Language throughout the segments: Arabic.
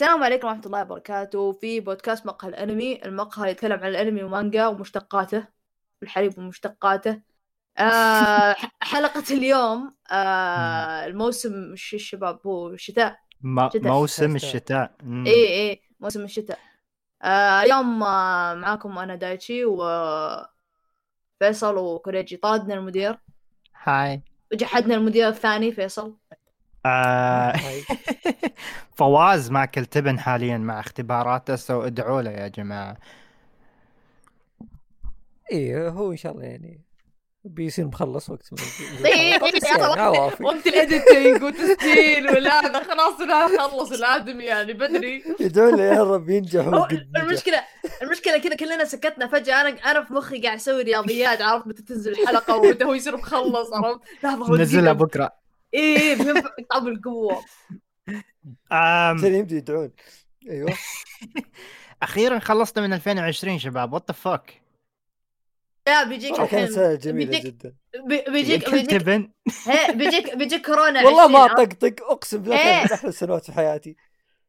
السلام عليكم ورحمة الله وبركاته. في بودكاست مقهى الأنمي. المقهى يتكلم عن الأنمي ومانجا ومشتقاته الحليب ومشتقاته. آه حلقة اليوم آه الموسم الشباب هو الشتاء. موسم شتاء. الشتاء. اي اي موسم الشتاء. آه اليوم آه معاكم أنا دايتشي و فيصل وكوريجي. طردنا المدير. هاي. وجحدنا المدير الثاني فيصل. آه هاي. فواز ماكل تبن حاليا مع اختباراته so ادعوا له يا جماعة. إيه هو إن شاء الله يعني بيصير مخلص وقت إيه، يعني وقت ال editing وتسجيل ولا هذا خلاص لا خلص الادمي يعني بدري. يدعو له يا رب ينجح. المشكلة المشكلة كذا كلنا سكتنا فجأة. أنا أنا في مخي قاعد أسوي رياضيات عرفت؟ متى تنزل الحلقة ومتى هو يصير مخلص عرفت؟ لحظه نزلها. بكرة. إيه بينفع يقطع بالقوه آم. عشان يبدوا يدعون. أيوه. أخيرا خلصنا من 2020 شباب. what the fuck لا بيجيك كانت الحين. سنة جميلة بيجيك- جدا. بي- بيجيك بيجيك بيجيك بيجيك كورونا والله 20 ما؟ طقطق أقسم بالله إيه. كانت من أحلى السنوات في حياتي.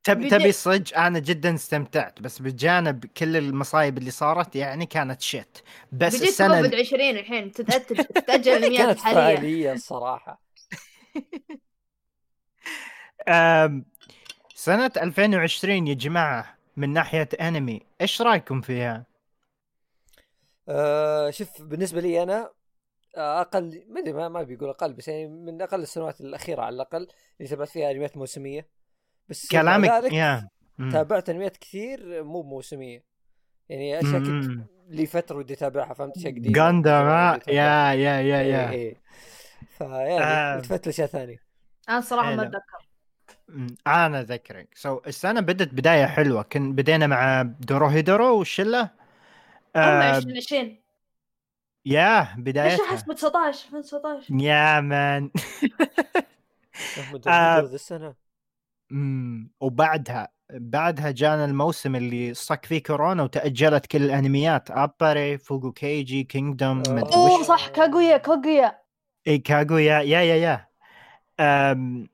تب بيجي- تبي صدق أنا جدا استمتعت بس بجانب كل المصايب اللي صارت يعني كانت shit بس بيجيك السنة كوفيد 20 الحين تتأجل تتأجل الانميات كانت فعالية الصراحه سنة 2020 يا جماعة من ناحية أنمي إيش رأيكم فيها؟ آه شوف بالنسبة لي أنا آه، أقل ما أدري ما, بيقول أقل بس يعني من أقل السنوات الأخيرة على الأقل اللي تابعت فيها أنميات موسمية بس كلامك يا. تابعت أنميات كثير مو موسمية يعني أشياء كنت. لي فترة ودي أتابعها فهمت أشياء جانداما ودي أتابعها. يا يا يا إيه يا إيه. فيعني آه. التفت لاشياء ثانية أنا الصراحه ما. أتذكر. أنا أذكرك سو السنة بدت بداية حلوة كن بدينا مع دورو هيدورو والشلة هم آه 2020 يا ليش بدايتها احس ب 19 2019 يا مان آه. آه. السنة مم. وبعدها بعدها جانا الموسم اللي صك فيه كورونا وتأجلت كل الأنميات أباري فوجو كيجي كينجدوم آه. أوه صح كاغويا كاغويا اي كاغويا يا يا يا. أم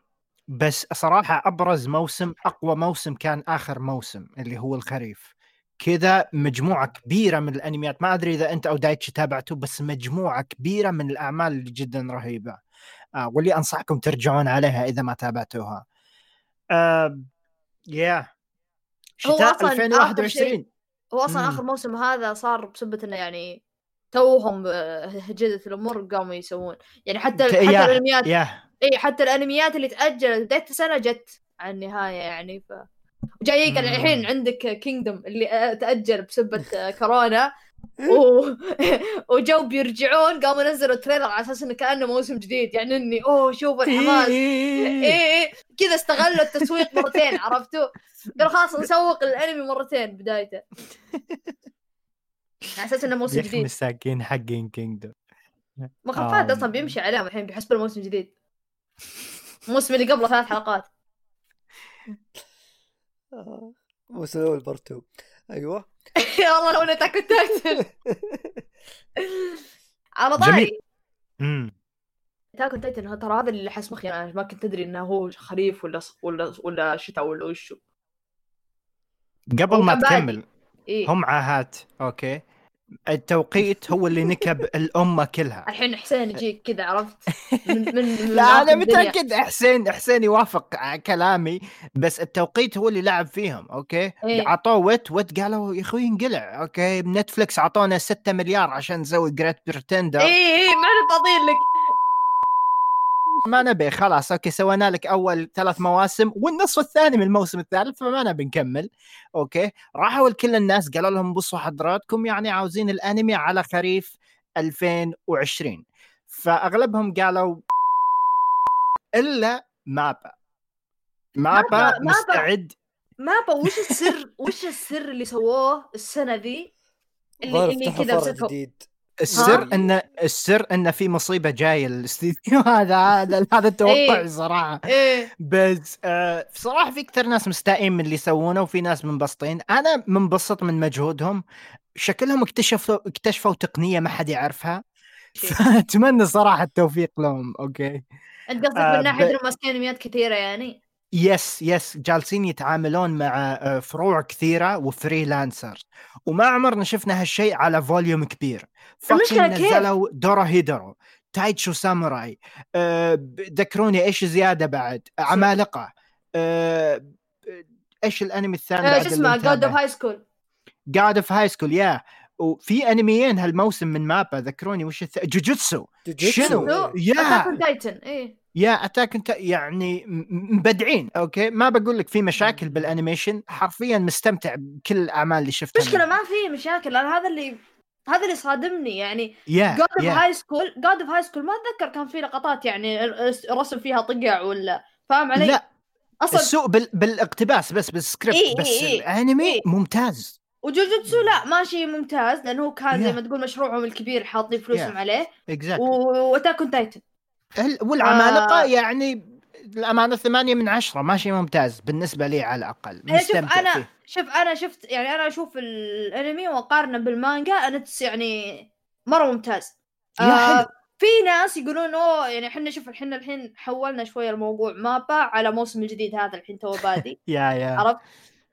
بس صراحة أبرز موسم أقوى موسم كان آخر موسم اللي هو الخريف. كذا مجموعة كبيرة من الأنميات ما أدري إذا أنت أو دايتشي تابعته بس مجموعة كبيرة من الأعمال اللي جدا رهيبة. آه واللي أنصحكم ترجعون عليها إذا ما تابعتوها. آه يا. شتاء أصلاً آخر 2021 شيء- هو أصلا. آخر موسم هذا صار بسبة إنه يعني توهم آه، هجدت الأمور قاموا يسوون. يعني حتى حتى يا- الأنميات يا إي حتى الأنميات اللي تأجلت بدايه السنة جت على النهاية يعني ف جايك. الحين عندك كينجدوم اللي آه، تأجل بسبه آه، كورونا و... وجو بيرجعون قاموا نزلوا trailer على أساس إنه كأنه موسم جديد. يعني إني أوه شوف الحماس. إي إي كذا استغلوا التسويق مرتين عرفتوا؟ قالوا خلاص نسوق الأنمي مرتين بدايته. على أساس إنه موسم جديد. مساكين حقين كينجدوم مخفات. أصلا بيمشي عليهم الحين بيحسب الموسم جديد. الموسم اللي قبله ثلاث حلقات. آه. الموسم الأول part 2 أيوه. يا والله لو Attack Titan على. طاري. امم Attack Titan ترى هذا اللي حس مخي أنا ما كنت أدري إنه هو خريف ولا ولا ولا شتاء ولا وشو قبل ما. تكمل إيه. هم عاهات. okay. التوقيت هو اللي نكب الأمة كلها. الحين حسين يجيك كذا عرفت؟ من من, من لا أنا. متأكد حسين حسين يوافق على كلامي بس التوقيت هو اللي لعب فيهم okay؟ إيه. عطوه Wit Wit قالوا يا أخوي انقلع okay؟ Netflix اعطونا 6 مليار عشان نسوي Great Pretender إيه إيه ما فاضيين لك. ما نبي خلاص okay سوينا لك أول ثلاث مواسم والنصف الثاني من الموسم الثالث فما نبي نكمل. okay؟ راحوا لكل الناس قالوا لهم بصوا حضراتكم يعني عاوزين الأنمي على خريف 2020 فأغلبهم قالوا إلا مابا. مابا مابا- مستعد. ما ابى وش السر وش السر اللي سووه السنة ذي اللي اللي كذا جديد. السر؟ إن السر إن في مصيبة جاية الاستديو هذا هذا هذا التوقع إيه. صراحة إيه. بس آه صراحة في كثير ناس مستائين من اللي يسوونه وفي ناس منبسطين. أنا منبسط من مجهودهم. شكلهم اكتشفوا اكتشفوا تقنية ما حد يعرفها. فأتمنى صراحة التوفيق لهم. okay. أنت قصدك آه، من ناحيه ب- إنهم ماسكين كثيرة يعني؟ yes yes جالسين يتعاملون مع آه، فروع كثيرة و freelancer وما عمرنا شفنا هالشيء على volume كبير. fucking كيف؟ نزلوا دورا هيدرو تايتشو ساموراي آه، ذكروني إيش زيادة بعد؟ عمالقة. آه، إيش الأنمي الثاني آه، اللي اسمه؟ God of؟ High School God of High School يا وفي أنميين هالموسم من مابا ذكروني وش الث... جوجوتسو. جوجوتسو. شنو؟ يا Titan إيه. يا Attack أنت يعني مبدعين okay ما بقول لك في مشاكل بال animation حرفيا مستمتع بكل الأعمال اللي شفتها مشكلة منهم. ما في مشاكل أنا هذا اللي هذا اللي صادمني يعني God of High School God of High School ما أتذكر كان في لقطات يعني رسم فيها طقع ولا فاهم علي؟ لا أصلا السوء بال... بالاقتباس بس بالسكريبت إيه، بس إيه، إيه. الانمي إيه. ممتاز وجوجوتسو لا ماشي ممتاز لأنه هو كان زي Yeah. ما تقول مشروعهم الكبير حاطين فلوسهم Yeah. عليه exactly و Attack on Titan والعمالقة آه. يعني الأمانة ثمانية من عشرة ماشي ممتاز بالنسبة لي على الأقل أنا شوف مستمتع أنا فيه. شوف أنا شفت يعني أنا أشوف الأنمي وأقارنه بالمانجا أنا يعني مرة ممتاز. yeah آه، حلو في ناس يقولون أوه يعني إحنا شوف إحنا الحين حولنا شوية الموضوع مابا على موسم الجديد هذا الحين تو بادي. yeah yeah. عرفت؟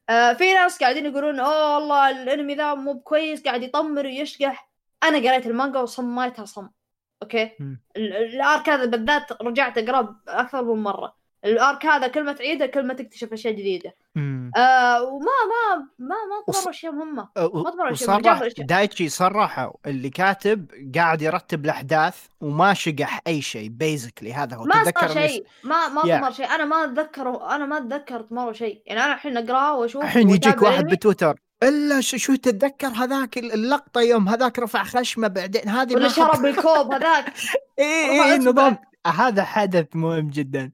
آه في ناس قاعدين يقولون أوه والله الأنمي ذا مو بكويس قاعد يطمر ويشقح. أنا قريت المانجا وصميتها صم. أوكي؟ ال arc هذا بالذات رجعت أقرأه أكثر من مرة. ال arc هذا كل ما تعيده كل ما تكتشف أشياء جديدة. مم. آه وما ما ما ما طوروا أشياء مهمة. و- ما جابوا أشياء. دايتشي صرحوا اللي كاتب قاعد يرتب الأحداث وما شقح أي شيء بيزكلي هذا هو. ما صار شيء. ما ما. طمر شيء. أنا ما اتذكر أنا ما اتذكر مرة شيء. يعني أنا الحين أقرأه وأشوف الحين يجيك واحد بتويتر. إلا شو تتذكر هذاك اللقطة يوم هذاك رفع خشمة بعدين؟ هذه ولا شرب الكوب هذاك. اي اي إصبعه. نظام. هذا حدث مهم جدا.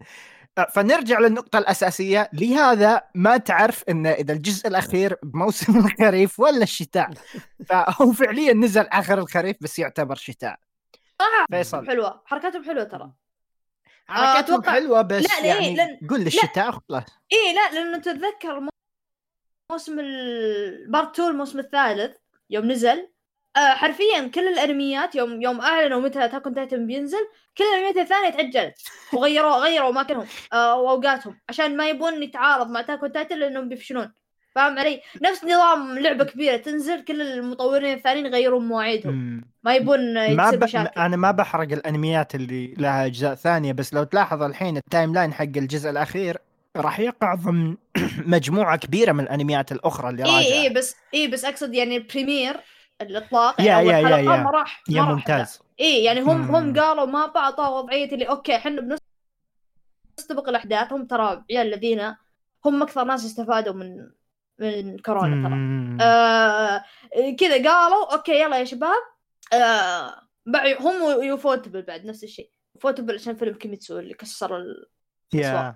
أه، فنرجع للنقطة الأساسية. لهذا ما تعرف أن إذا الجزء الأخير بموسم الخريف ولا الشتاء. فهو فعليا نزل آخر الخريف بس يعتبر شتاء. صراحة فيصل. حلوة. حركاتهم حلوة ترى. حركاتهم أتوقع- حلوة بس لا، ليه؟ يعني لأن- قول للشتاء خلاص. إيه لا لأنه تتذكر موسم ال part 2 الموسم الثالث يوم نزل. آه حرفيا كل الأنميات يوم يوم أعلنوا متى Attack Titan بينزل كل الأنميات الثانية تاجلت وغيروا غيروا اماكنهم آه وأوقاتهم عشان ما يبون يتعارض مع Attack Titan لأنهم بيفشلون. فاهم علي؟ نفس نظام لعبة كبيرة تنزل كل المطورين الثانيين يغيرون مواعيدهم. ما يبون ما ب... مشاكل. أنا ما بحرق الأنميات اللي لها أجزاء ثانية بس لو تلاحظ الحين ال timeline حق الجزء الأخير راح يقع ضمن مجموعة كبيرة من الأنميات الأخرى اللي راجعة. اي اي بس اي بس أقصد يعني ال premiere الإطلاق yeah- يعني yeah- yeah- yeah. ما راح yeah ممتاز. اي يعني هم مم. هم قالوا ما بعطوا وضعية اللي أوكي إحنا بنستبق الاحداث هم ترى عيال الذين هم أكثر ناس استفادوا من من كورونا ترى. آه كذا قالوا أوكي يلا يا شباب. آه هم و ufotable بعد نفس الشيء. ufotable عشان فيلم كيميتسو اللي كسر ال... yeah.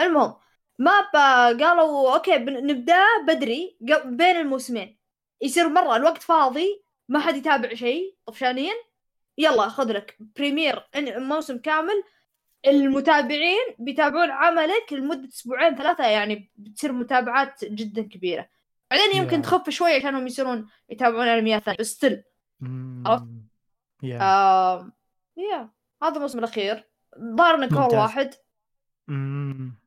المهم ما ب- قالوا أوكي نبدأ بدري بين الموسمين يصير مرة الوقت فاضي ما حد يتابع شيء طفشانين يلا خذ لك premiere موسم كامل المتابعين بيتابعون عملك لمدة أسبوعين ثلاثة يعني بتصير متابعات جدا كبيرة بعدين يمكن yeah. تخف شوي عشانهم يصيرون يتابعون أنميات ثانية بس still. عرفت؟ yeah هذا الموسم الأخير ظهر انه cour. واحد مم.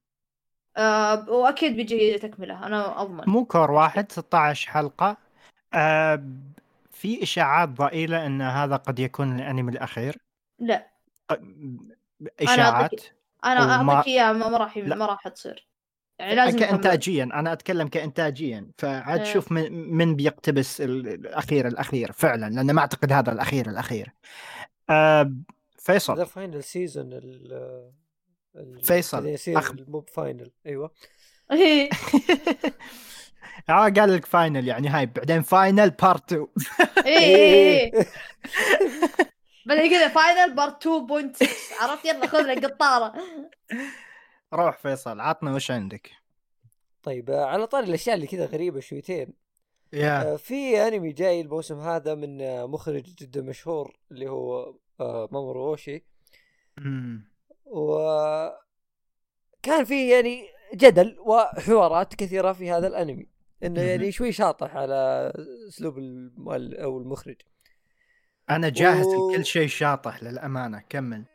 آه... وأكيد بيجي تكملة. أنا أضمن. مو cour واحد 16 حلقة. آه في إشاعات ضئيلة أن هذا قد يكون الأنمي الأخير؟ لا. إشاعات؟ أنا أعطيك إياها ما ما راح. ما راح تصير. يعني لازم يكمل. كإنتاجيا أنا أتكلم كإنتاجيا. فعاد إيه. شوف من, من بيقتبس ال- الأخير الأخير فعلا لأن ما أعتقد هذا الأخير الأخير. آه هذا فيصل final season فيصل، أخ- مو ب final. أيوه. إيه. آه قال لك final يعني هاي بعدين final part 2 إيه إيه إيه بعدين كذا final part 2.6 عرفت؟ يلا خذ لك قطارة. روح فيصل عطنا وش عندك؟ طيب آه، على طار الأشياء اللي كذا غريبة شويتين. yeah. آه، في أنمي جاي الموسم هذا من آه، مخرج جدا مشهور اللي هو مامورو أوشي. مم. و كان في يعني جدل وحوارات كثيرة في هذا الأنمي إنه. يعني شوي شاطح على أسلوب أو المخرج. أنا جاهز و- لكل شيء شاطح للأمانة كمل.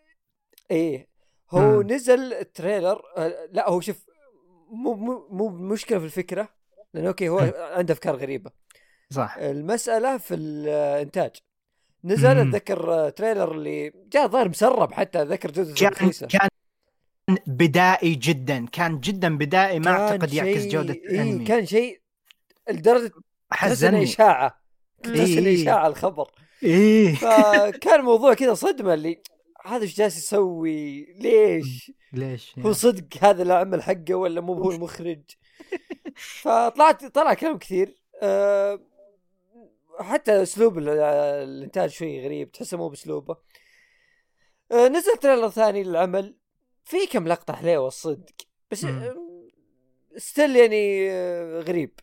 إيه هو مم. نزل trailer آه، لا هو شوف مو مو مو مشكلة في الفكرة لأنه أوكي هو عنده أفكار غريبة. صح. المسألة في الإنتاج. نزل. أتذكر تريلر اللي جاء ظاهر مسرب حتى أتذكر جودته كان كان بدائي جدا كان جدا بدائي ما أعتقد يعكس جودة إيه الأنمي كان شيء لدرجة تحس إنه حزني إشاعة تحس إنه إيه. إشاعة الخبر إيه فكان الموضوع كذا صدمة اللي هذا إيش جالس يسوي؟ ليش؟ ليش هو صدق هذا العمل حقه ولا مو هو المخرج؟ فطلعت طلع كلام كثير أه حتى اسلوب ال- الانتاج شوي غريب تحسه مو باسلوبه أه نزل trailer ثاني للعمل في كم لقطة حليوة الصدق بس. still يعني آه، غريب.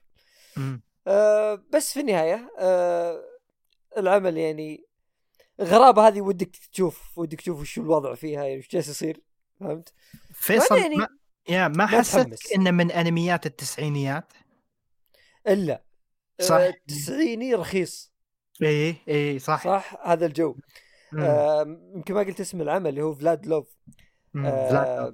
أه بس في النهاية أه العمل يعني الغرابه هذه ودك تشوف ودك تشوف وش الوضع فيها يعني وش جالس يصير فهمت؟ فيصل يعني ما يا ما ما حسيت. إنه من أنميات التسعينيات إلا صح. آه، تسعيني رخيص إيه إيه صح, صح هذا الجو. آه، يمكن ما قلت اسم العمل اللي هو فلاد لوف. آه،.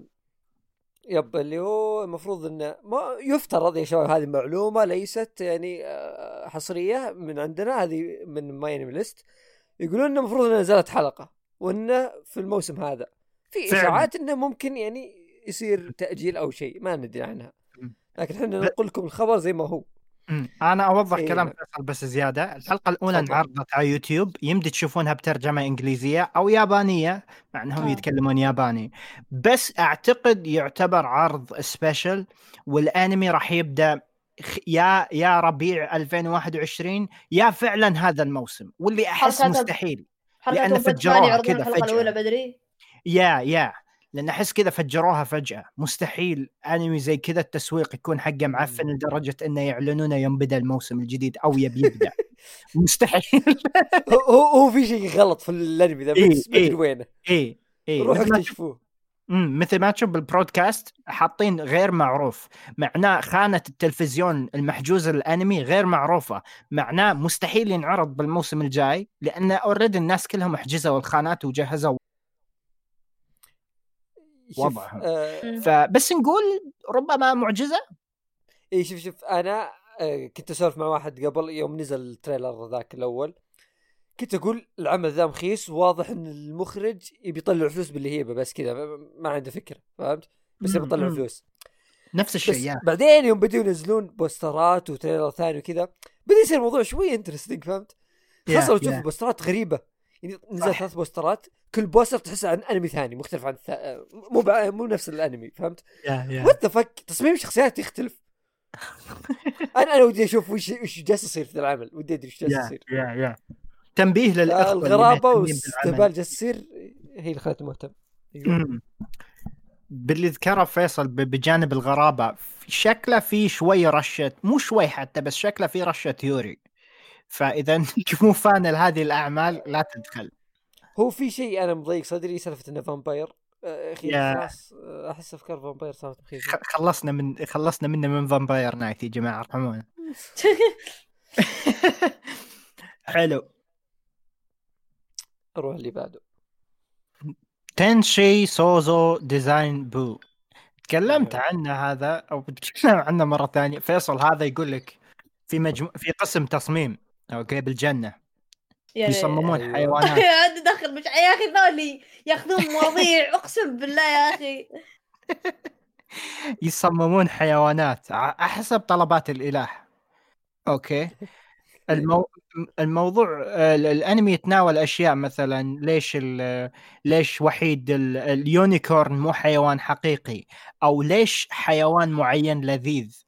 يب اللي هو المفروض إنه ما يفترض يا شباب هذه معلومة ليست يعني آه، حصرية من عندنا هذه من ماي انمي ليست يقولون إنه المفروض انه نزلت حلقة وإنه في الموسم هذا في. إشاعات إنه ممكن يعني يصير تأجيل أو شيء ما ندري عنها. لكن إحنا نقول لكم الخبر زي ما هو. أنا أوضح إيه. كلام فيصل بس زيادة الحلقة الأولى. انعرضت على يوتيوب يمدي تشوفونها بترجمة إنجليزية أو يابانية مع إنهم آه. يتكلمون ياباني بس أعتقد يعتبر عرض سبيشل والأنمي راح يبدأ يا يا ربيع 2021 يا فعلا هذا الموسم واللي أحس مستحيل فجروها يعرضون كذا فجأة. الأولى بدري يا يا لأن أحس كذا فجروها فجأة. مستحيل أنمي زي كذا التسويق يكون حقه معفن لدرجة إنه يعلنونه يوم بدأ الموسم الجديد أو يبي يبدأ. مستحيل. هو هو في شيء غلط في الأنمي ذا إيه، بس إيه. وينه؟ اي اي ما اكتشفوه. مثل ما تشوف بالبرودكاست حاطين غير معروف. معناه خانة التلفزيون المحجوزه للأنمي غير معروفة. معناه مستحيل ينعرض بالموسم الجاي لأن already الناس كلهم حجزوا الخانات وجهزوا شوف وضعهم. آه. فبس نقول ربما معجزة إي شوف شوف أنا آه كنت أسولف مع واحد قبل يوم نزل ال trailer ذاك الأول كنت أقول العمل ذا مخيس واضح إن المخرج يبي يطلع فلوس بالهيبه بس كذا ما- عنده فكرة فهمت؟ بس يبي يطلع. فلوس نفس الشيء yeah بعدين يوم بدوا ينزلون بوسترات و trailer ثاني وكذا بدأ يصير الموضوع شوي interesting فهمت؟ خاصة لو تشوف. بوسترات غريبة يعني نزل. ثلاث بوسترات كل poster تحس عن أنمي ثاني مختلف عن الث... مو بع... مو نفس الأنمي فهمت؟ yeah yeah what the fuck تصميم الشخصيات يختلف أنا أنا ودي أشوف وش وش جالس يصير في العمل ودي أدري وش جالس يصير yeah yeah تنبيه للأخوة الغرابة واستهبال. جالس يصير هي اللي خلتني مهتم أيوة. باللي ذكره فيصل بجانب الغرابة شكله في شوي رشة مو شوي حتى بس شكله في رشة yuri فإذا انت مو fan لهذه الأعمال لا تدخل. هو في شيء أنا مضيق صدري سالفة إنه vampire. آه، أخي. خلاص آه، أحس أفكار vampire صارت مخيسه خلصنا من خلصنا منه من Vampire Knight يا جماعة ارحمونا. حلو. أروح اللي بعده. Tenchi Souzou Design-bu. تكلمت. عنه هذا أو بتكلم عنه مرة ثانية. فيصل هذا يقول لك في مجمو... في قسم تصميم. أوكي بالجنه يعني يصممون أيوة. حيوانات. هذا دخل مش يا أخي ذولي ياخذون مواضيع أقسم بالله يا أخي. يصممون حيوانات حسب طلبات الإله. okay. المو... الموضوع ال- الأنمي يتناول أشياء مثلا ليش ال... ليش وحيد ال... ال unicorn مو حيوان حقيقي أو ليش حيوان معين لذيذ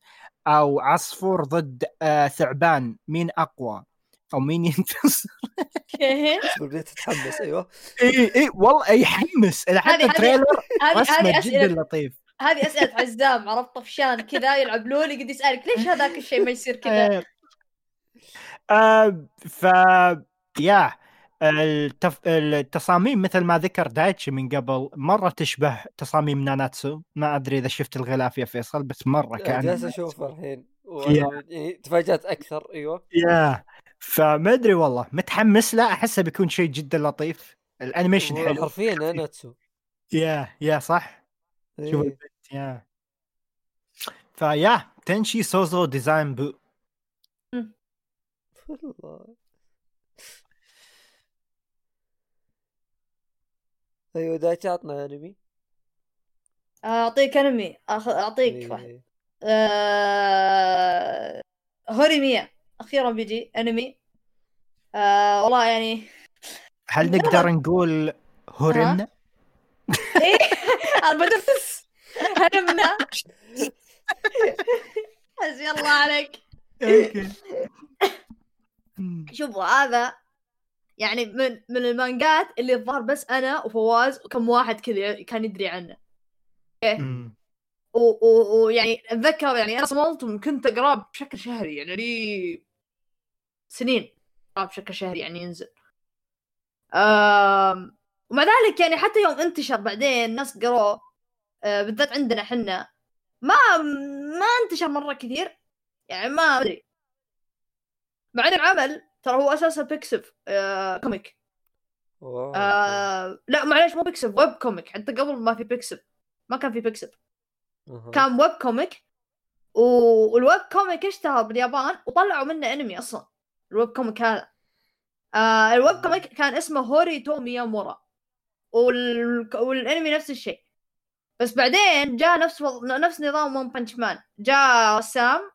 أو عصفور ضد آه ثعبان مين أقوى؟ أو مين ينتصر؟ بديت اتحمس أيوه. اي أي والله يحمس حتى هذه- ال trailer رسمة جدا لطيف. هذه أسئلة عزام عرفت؟ طفشان كذا يلعب لول يقعد يسألك ليش هذاك الشيء ما يصير كذا؟ آه، ف يا التف... التصاميم مثل ما ذكر دايتشي من قبل مرة تشبه تصاميم ناناتسو. ما أدري إذا شفت الغلاف يا فيصل بس مرة كان جالس أشوفه الحين. يعني تفاجأت أكثر أيوه. يا. فما أدري والله متحمس له أحسه بيكون شيء جدا لطيف. الأنيميشن حلو. حرفيا ناتسو yeah yeah صح؟ شوف إيه. البنت yeah. ف yeah Tenchi Souzou Design-bu. والله. أيوه دايتش عطنا أنمي. أعطيك أنمي. أعطيك واحد. إيه. آه... هوريميا. أخيرا بيجي انمي آه... والله يعني هل نقدر نقول هورن؟ إيه. أنا بدرس هرمنا حسبي الله عليك. أوكي. شوفوا هذا يعني من من المانجات اللي الظاهر بس أنا وفواز وكم واحد كذا كان يدري عنه. و- ويعني أتذكر يعني أنا صملت وكنت اقراه بشكل شهري يعني لي سنين بشكل شهري يعني ينزل. ومع ذلك يعني حتى يوم انتشر بعدين الناس قروه آه، بالذات عندنا حنا ما ما انتشر مرة كثير يعني ما أدري. مع ان العمل ترى هو أساسا بيكسف آه comic واو. آه لا معليش مو بيكسف web comic حتى قبل ما في بيكسف ما كان في بيكسف. كان web comic وال web comic اشتهر باليابان وطلعوا منه انمي أصلا. ال web comic هذا آه ال web comic كان اسمه هوريتو ميامورا وال... والانمي نفس الشيء بس بعدين جاء نفس وض... نفس نظام One Punch Man جاء رسام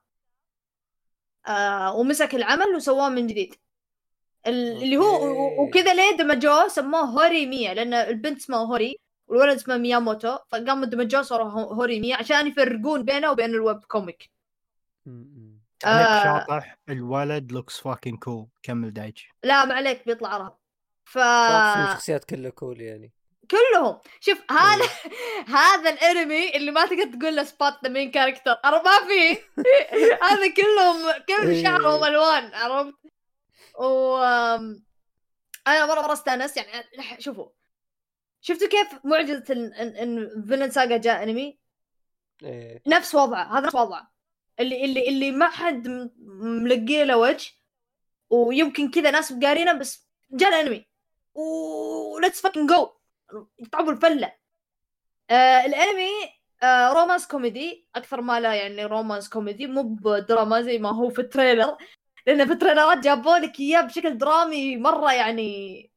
آه ومسك العمل وسواه من جديد ال- اللي هو. وكذا ليه دمجوه سموه هوري ميا لأن البنت اسمها هوري والولد اسمه مياموتو فقاموا دمجوه صاروا هو- هوري ميا عشان يفرقون بينه وبين ال web comic. تعليق آه. شاطح الولد looks fucking cool كمل دايتش. لا ما عليك بيطلع رهب ف الشخصيات كلها cool يعني. كلهم. شوف هذا إيه. هذا الانمي اللي ما تقدر تقول له spot the main character أنا ما في. هذا كلهم cool إيه. شعرهم الوان عرفت؟ و أنا مرة مرة استأنست يعني. شوفوا. شفتوا كيف معجزة ان ان فينلاند ساجا جاء انمي إيه. نفس وضعه هذا نفس وضعه. اللي اللي اللي ما حد ملقي له وجه ويمكن كذا ناس قارينه بس جاء الانمي. و let's fucking go يقطعوا الفلة. آه الانمي آه romance comedy. أكثر ما لا يعني romance comedy مو بدراما زي ما هو في ال trailer. لأن في ال trailerات جابوا لك إياه بشكل درامي مرة يعني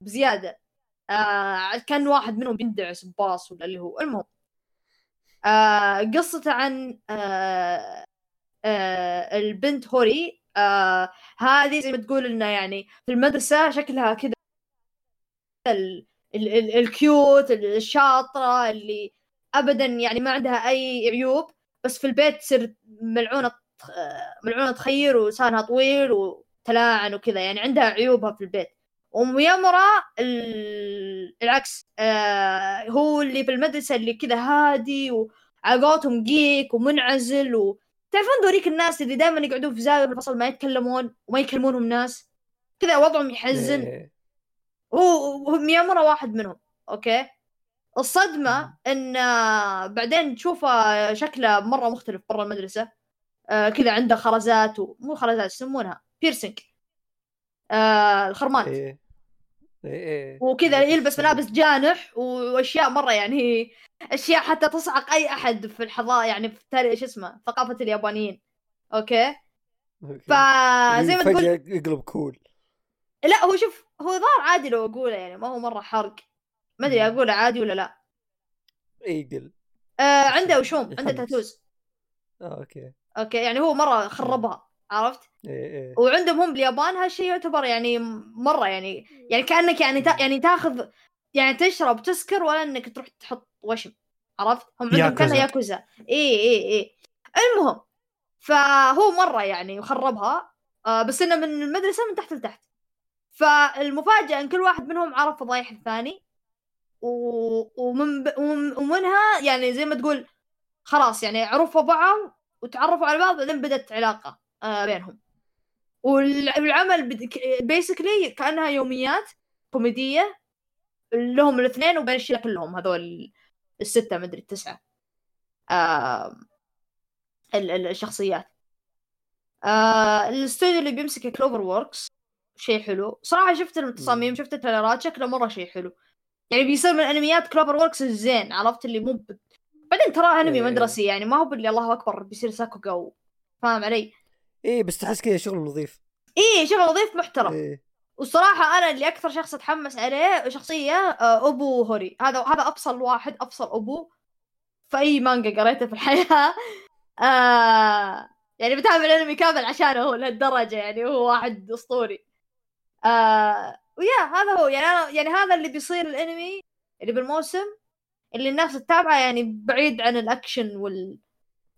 بزيادة. آه كان واحد منهم بيندعس بباص ولا اللي هو. المهم. آه قصته عن آه آه البنت هوري. هذه زي ما تقول إنه يعني في المدرسة شكلها كذا ال- ال- ال- ال cute الشاطرة اللي ابدا يعني ما عندها أي عيوب بس في البيت تصير ملعونة ملعونة تخير وسانها طويل وتلاعن وكذا. يعني عندها عيوبها في البيت. وميامورا ال- العكس آه هو اللي في المدرسة اللي كذا هادي وعلاقاتهم جيك ومنعزل و تعرفون ذوليك الناس اللي دائما يقعدون في زاوية في الفصل ما يتكلمون وما يكلمونهم ناس؟ كذا وضعهم يحزن. إيه. هو ميامورا واحد منهم okay؟ الصدمة إن آه، بعدين تشوفه شكله مرة مختلف برا المدرسة. آه كذا عنده خرزات و... مو خرزات يسمونها piercing آه الخرمات. إيه. وكذا يلبس ملابس جانح وأشياء مرة يعني أشياء حتى تصعق أي أحد في الحضارة يعني في تاريخ شو اسمه ثقافة اليابانيين. okay؟ okay. فزي ما تقول يقلب cool. لا هو شوف هو ظاهر عادي لو أقوله يعني ما هو مرة حرق. ما أدري أقوله عادي ولا لا. إيجل. آه عنده وشوم عنده. tattoos آه okay. okay يعني هو مرة خربها. عرفت؟ إيه إيه. وعندهم هم باليابان هالشيء يعتبر يعني مرة يعني يعني كأنك يعني تا يعني تاخذ يعني تشرب تسكر ولا إنك تروح تحط وشم عرفت؟ هم عندهم ياكوزا. كانها ياكوزا. اي اي اي المهم فهو مرة يعني خربها آه بس إنه من المدرسة من تحت لتحت. فالمفاجأة إن كل واحد منهم عرف فضايح الثاني و... ومن ب... ومن- ومنها يعني زي ما تقول خلاص يعني عرفوا بعض وتعرفوا على بعض بعدين بدت علاقة. بينهم والع- والعمل بيسكلي كأنها يوميات كوميدية لهم الاثنين وبين الشلة كلهم هذول الستة مدري التسعة آه ال- ال- الشخصيات آه الاستوديو اللي بيمسك CloverWorks شيء حلو صراحة شفت التصاميم. شفت ال trailerات شكله مرة شيء حلو يعني بيصير من أنميات CloverWorks الزين عرفت اللي مو ب- بعدين ترى أنمي إيه. مدرسي يعني ما هو باللي الله أكبر بيصير sakuga و- فاهم علي؟ إيه بس تحس كذا شغل نظيف. إيه شغل نظيف محترم. إيه. والصراحة أنا اللي أكثر شخص أتحمس عليه شخصية آه، أبو هوري. هذا هذا أفصل واحد أفصل أبو في أي مانجا قريته في الحياة. آه يعني بتابع الأنمي كامل عشانه هو لهالدرجة يعني هو واحد أسطوري. آه ويا هذا هو. يعني أنا يعني هذا اللي بيصير الأنمي اللي بالموسم اللي الناس تتابعه يعني بعيد عن الأكشن وال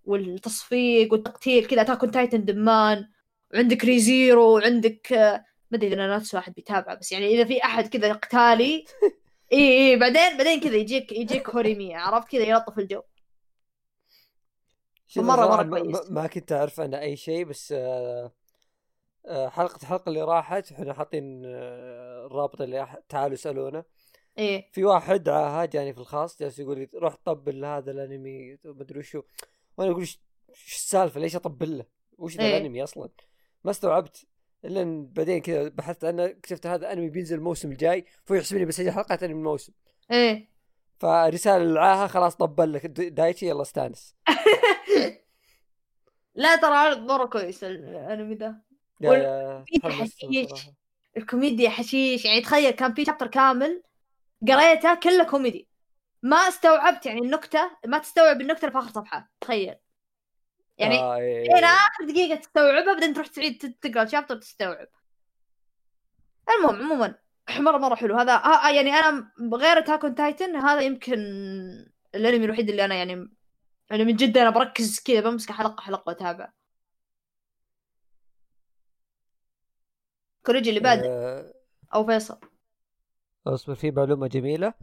والتصفيق والتقتيل كذا تاكون تايتن دمان. وعندك ريزيرو وعندك آه، ما أدري إذا ناتس واحد بيتابعه بس يعني إذا في أحد كذا قتالي إي إي بعدين بعدين كذا يجيك يجيك هوريمي عرفت؟ كذا يلطف الجو. مرة- مرة ما- كويس. ما, كنت أعرف عنه أي شيء بس آه، آه، حلقة الحلقة اللي راحت إحنا حاطين الرابط اللي تعالوا اسالونا إيه في واحد عاهه جاني في الخاص جالس يقول لي روح طبل هذا الأنمي. مدري وشو وأنا أقول إيش السالفة ليش اطبل له؟ وش ذا إيه. الانمي أصلا؟ ما استوعبت إلا بعدين كذا بحثت عنه اكتشفت هذا انمي بينزل الموسم الجاي فهو يحسبني بسجل حلقات انمي الموسم إيه فرسالة للعاهة خلاص طبل لك دايتشي يلا استانس لا ترى مرة كويس الانمي. صراحة. الكوميديا حشيش يعني تخيل كان في chapter كامل قريته كله كوميدي ما استوعبت يعني النكتة ما تستوعب النكتة في آخر صفحة تخيل. يعني آه إيه. إلى آخر دقيقة تستوعبها بعدين تروح تعيد تقرأ الشابتر تستوعب. المهم عموما مرة مرة حلو. هذا ها يعني أنا غير تاكون تايتن هذا يمكن الأنمي الوحيد اللي أنا يعني يعني من جد أنا بركز كذا بمسك حلقة حلقة وأتابع. كوريجي اللي بعد آه، أو فيصل. أصبر في معلومة جميلة.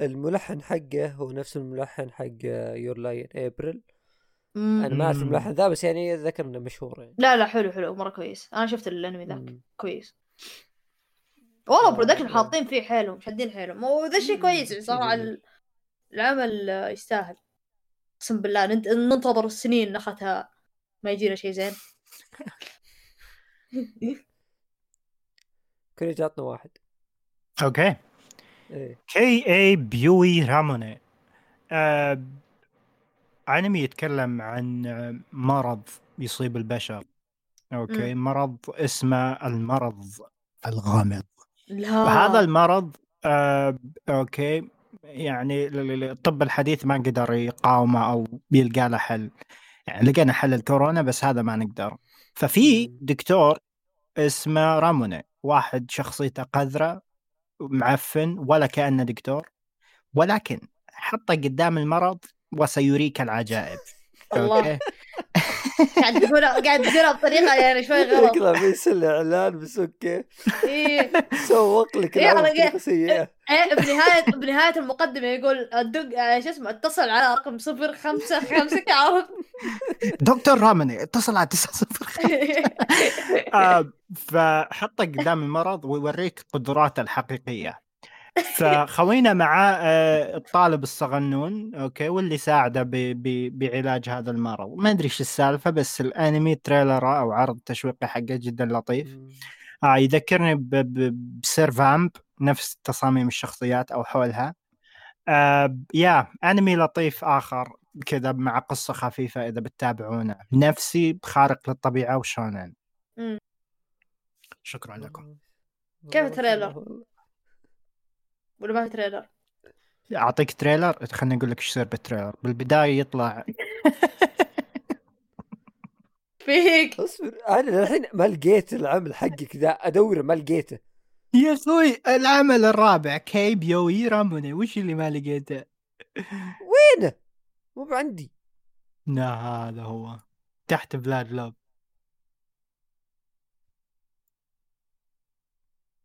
الملحن حقه هو نفس الملحن حق Your Lie in April. أنا ما أعرف. الملحن ذا بس يعني ذكر إنه مشهور يعني. لا لا حلو حلو مرة كويس. أنا شفت الأنمي ذاك. كويس. والله آه، production. حاطين فيه حيلهم شادين حيلهم. وذا شيء كويس شيء صراحة العمل يستاهل. أقسم بالله ننت- ننتظر السنين نختها ما يجينا شيء زين. كوري جاتنا واحد. أوكي. كي اي بيوي راموني آه انمي يتكلم عن مرض يصيب البشر. أوكي. مرض اسمه المرض الغامض. لا. وهذا المرض آه أوكي. يعني ال- ال- الطب الحديث ما قدر يقاومه أو يلقى له حل. يعني لقينا حل الكورونا بس هذا ما نقدر. ففي. دكتور اسمه راموني. واحد شخصيته قذرة. معفن ولا كأنه دكتور ولكن حطه قدام المرض وسيريك العجائب الله. قاعد تقولها قاعد تقولها بطريقة يعني شوي غلط. يقرا بيسل اعلان بس أوكي إيه. سوق لك إيه، العمل سيئة. إيه، بنهاية بنهاية المقدمة يقول الدق آه، شو اسمه اتصل على رقم صفر خمسة خمسة عرفت دكتور راموني اتصل على 90 آه فحطه قدام المرض ويوريك قدراته الحقيقية. فخوينا معاه الطالب الصغنون أوكي واللي ساعده ب ب بعلاج هذا المرض. ما أدري إيش السالفة بس الأنمي trailer أو عرض تشويقي حقه جدا لطيف. آه يذكرني ب- ب- ب Servamp نفس تصاميم الشخصيات أو حولها. آه يا أنمي لطيف آخر كذا مع قصة خفيفة إذا بتتابعونه. نفسي خارق للطبيعة وشونن. شكرا لكم. كيف والله ال trailer؟ ما شاء الله. ولا ما في trailer. أعطيك trailer؟ خليني أقول لك إيش يصير بال trailer بالبداية يطلع فيك. أصبر أنا الحين ما لقيت العمل حقك ذا. ادور ما لقيته. يا أخوي العمل الرابع كي بيوي راموني. وش اللي ما لقيته؟ وينه؟ مو بعندي. لا هذا هو. تحت بلاد لوب.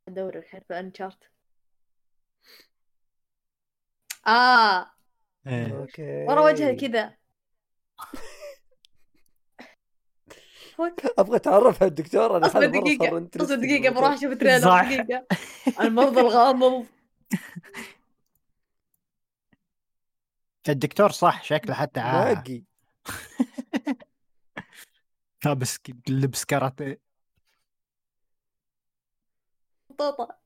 ادور الحين في AniChart آه. إيه. أوكي. ورا وجهه كذا أبغى أتعرف على الدكتور أنا أصبر دقيقة أصبر دقيقة. بروح أشوف trailer صح. دقيقة. المرض الغامض. الدكتور صح شكله حتى باقي. لابس لبس كاراتيه. طوطة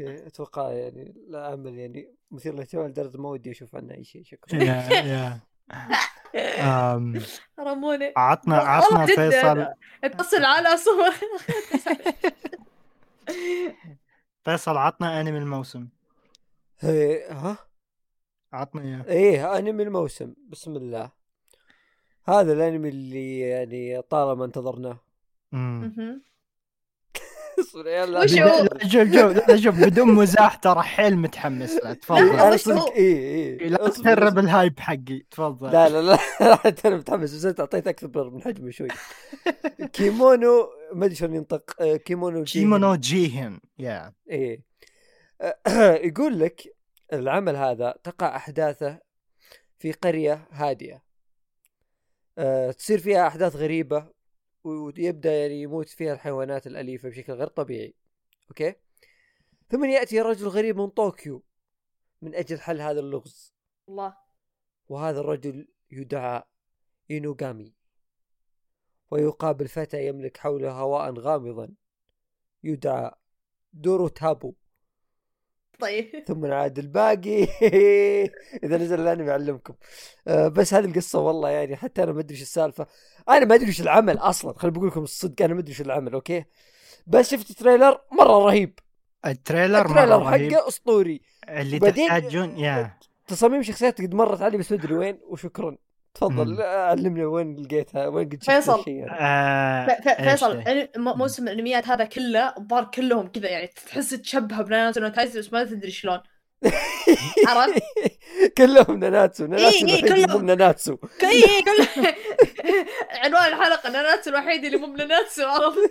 أوكي أتوقع يعني لا عمل يعني. مثير للاهتمام لدرجة ما ودي أشوف عنه أي شيء شكرا. yeah yeah. رموني. عطنا عطنا. فيصل. اتصل على صور فيصل عطنا أنمي الموسم. ها؟ عطنا إياه. إيه أنمي الموسم. بسم الله. هذا الأنمي اللي يعني طالما انتظرناه أمم. مهم. اصبر يا لا وش هو؟ لا، شوف شوف شوف بدون مزاح ترى حيل متحمس له تفضل أنا وش هو؟ صدق إيه إيه لا اصبر. الهايب حقي تفضل لا لا لا حتى أنا متحمس بس أنت أعطيت أكثر من حجمه شوي كيمونو ما أدري شلون ينطق آه، كيمونو. كيمونو جيهن yeah إيه يقول لك العمل هذا تقع أحداثه في قرية هادية أه تصير فيها أحداث غريبة ويبدأ يعني يموت فيها الحيوانات الأليفة بشكل غير طبيعي. أوكي؟ ثم يأتي رجل غريب من طوكيو من أجل حل هذا اللغز. الله. وهذا الرجل يدعى إينوغامي. ويقابل فتى يملك حوله هواء غامضا. يدعى دورو تابو طيب. ثم عاد الباقي. إذا نزل الانمي اعلمكم أه بس هذه القصة والله يعني حتى أنا ما أدري إيش السالفة. أنا ما أدري إيش العمل أصلا. خليني بقول لكم الصدق أنا ما أدري إيش العمل أوكي؟ بس شفت trailer مرة رهيب. ال trailer ال trailer مره رهيب. حقه أسطوري. اللي تحتاجون yeah. تصاميم شخصيات قد مرت علي بس ما أدري وين. وشكرا. تفضل مم. علمنا وين لقيتها وين قد شفت فيصل. آه، فيصل إيه؟ موسم الإنميات هذا كله الظاهر كلهم كذا يعني تحس تشبه بناناتو نو تايسن بس ما تدري شلون عرفت؟ كلهم ناناتسو ناناتسو إيه، الوحيد اللي كلهم. مو ناناتسو اي كل عنوان الحلقة ناناتسو الوحيد اللي مو بناناتسو عرفت؟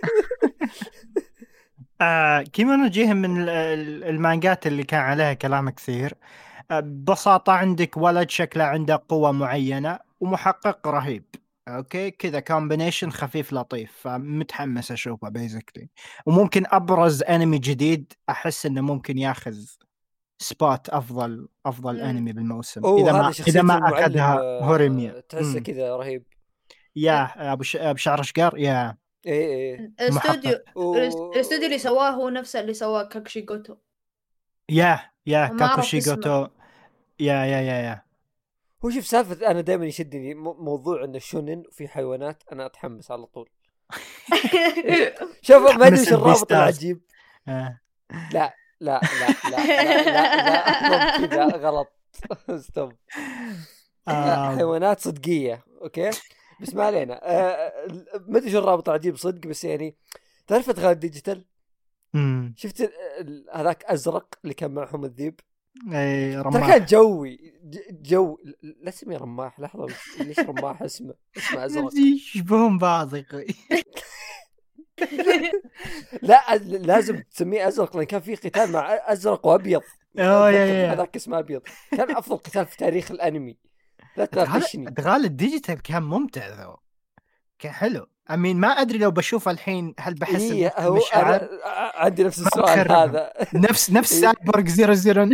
آه كيمونو جيهن من ال- ال- المانجات اللي كان عليها كلام كثير آه ببساطة عندك ولد شكله عنده قوة معينة ومحقق رهيب. أوكي؟ كذا combination خفيف لطيف. فمتحمس أشوفه basically وممكن أبرز انمي جديد أحس إنه ممكن ياخذ spot أفضل أفضل مم. انمي بالموسم. إذا ما إذا ما أخذها آه، هوريميا. تحسه. كذا رهيب. يا أبو ش- أبو شعر شقر yeah. إيه إيه الاستوديو و- الاستوديو اللي سواه هو نفسه اللي سواه كاكشي جوتو. يا يا كاكوشي. جوتو. يا يا يا يا. هو شوف سالفة أنا دائما يشدني مو- موضوع انه شونن وفي حيوانات أنا أتحمس على طول شوف ما أدري إيش الرابط. العجيب آه. لا لا لا لا لا لا, لا, غلط stop آه. حيوانات صدقية أوكي بس ما علينا آه، ما أدري شو الرابط العجيب صدق بس يعني تعرف ادغال ديجيتال. شفت هذاك أزرق اللي كان معهم الذيب إي ترى رماح. كان جوي. جو لا اسمي رماح لحظة ليش رماح؟ اسمه اسمه ازرق يشبهون بعض يا أخوي. لا لازم تسميه أزرق لأن كان في قتال مع أزرق وأبيض. أوه yeah أتذكر yeah. هذاك اسمه أبيض. كان أفضل قتال في تاريخ الأنمي. لا تناقشني. أبطال الديجيتال كان ممتع ذو كان حلو. امين ما أدري لو بشوفه الحين هل بحس إيه هو أنا عندي نفس السؤال. هذا. نفس نفس إيه. سايبورغ 00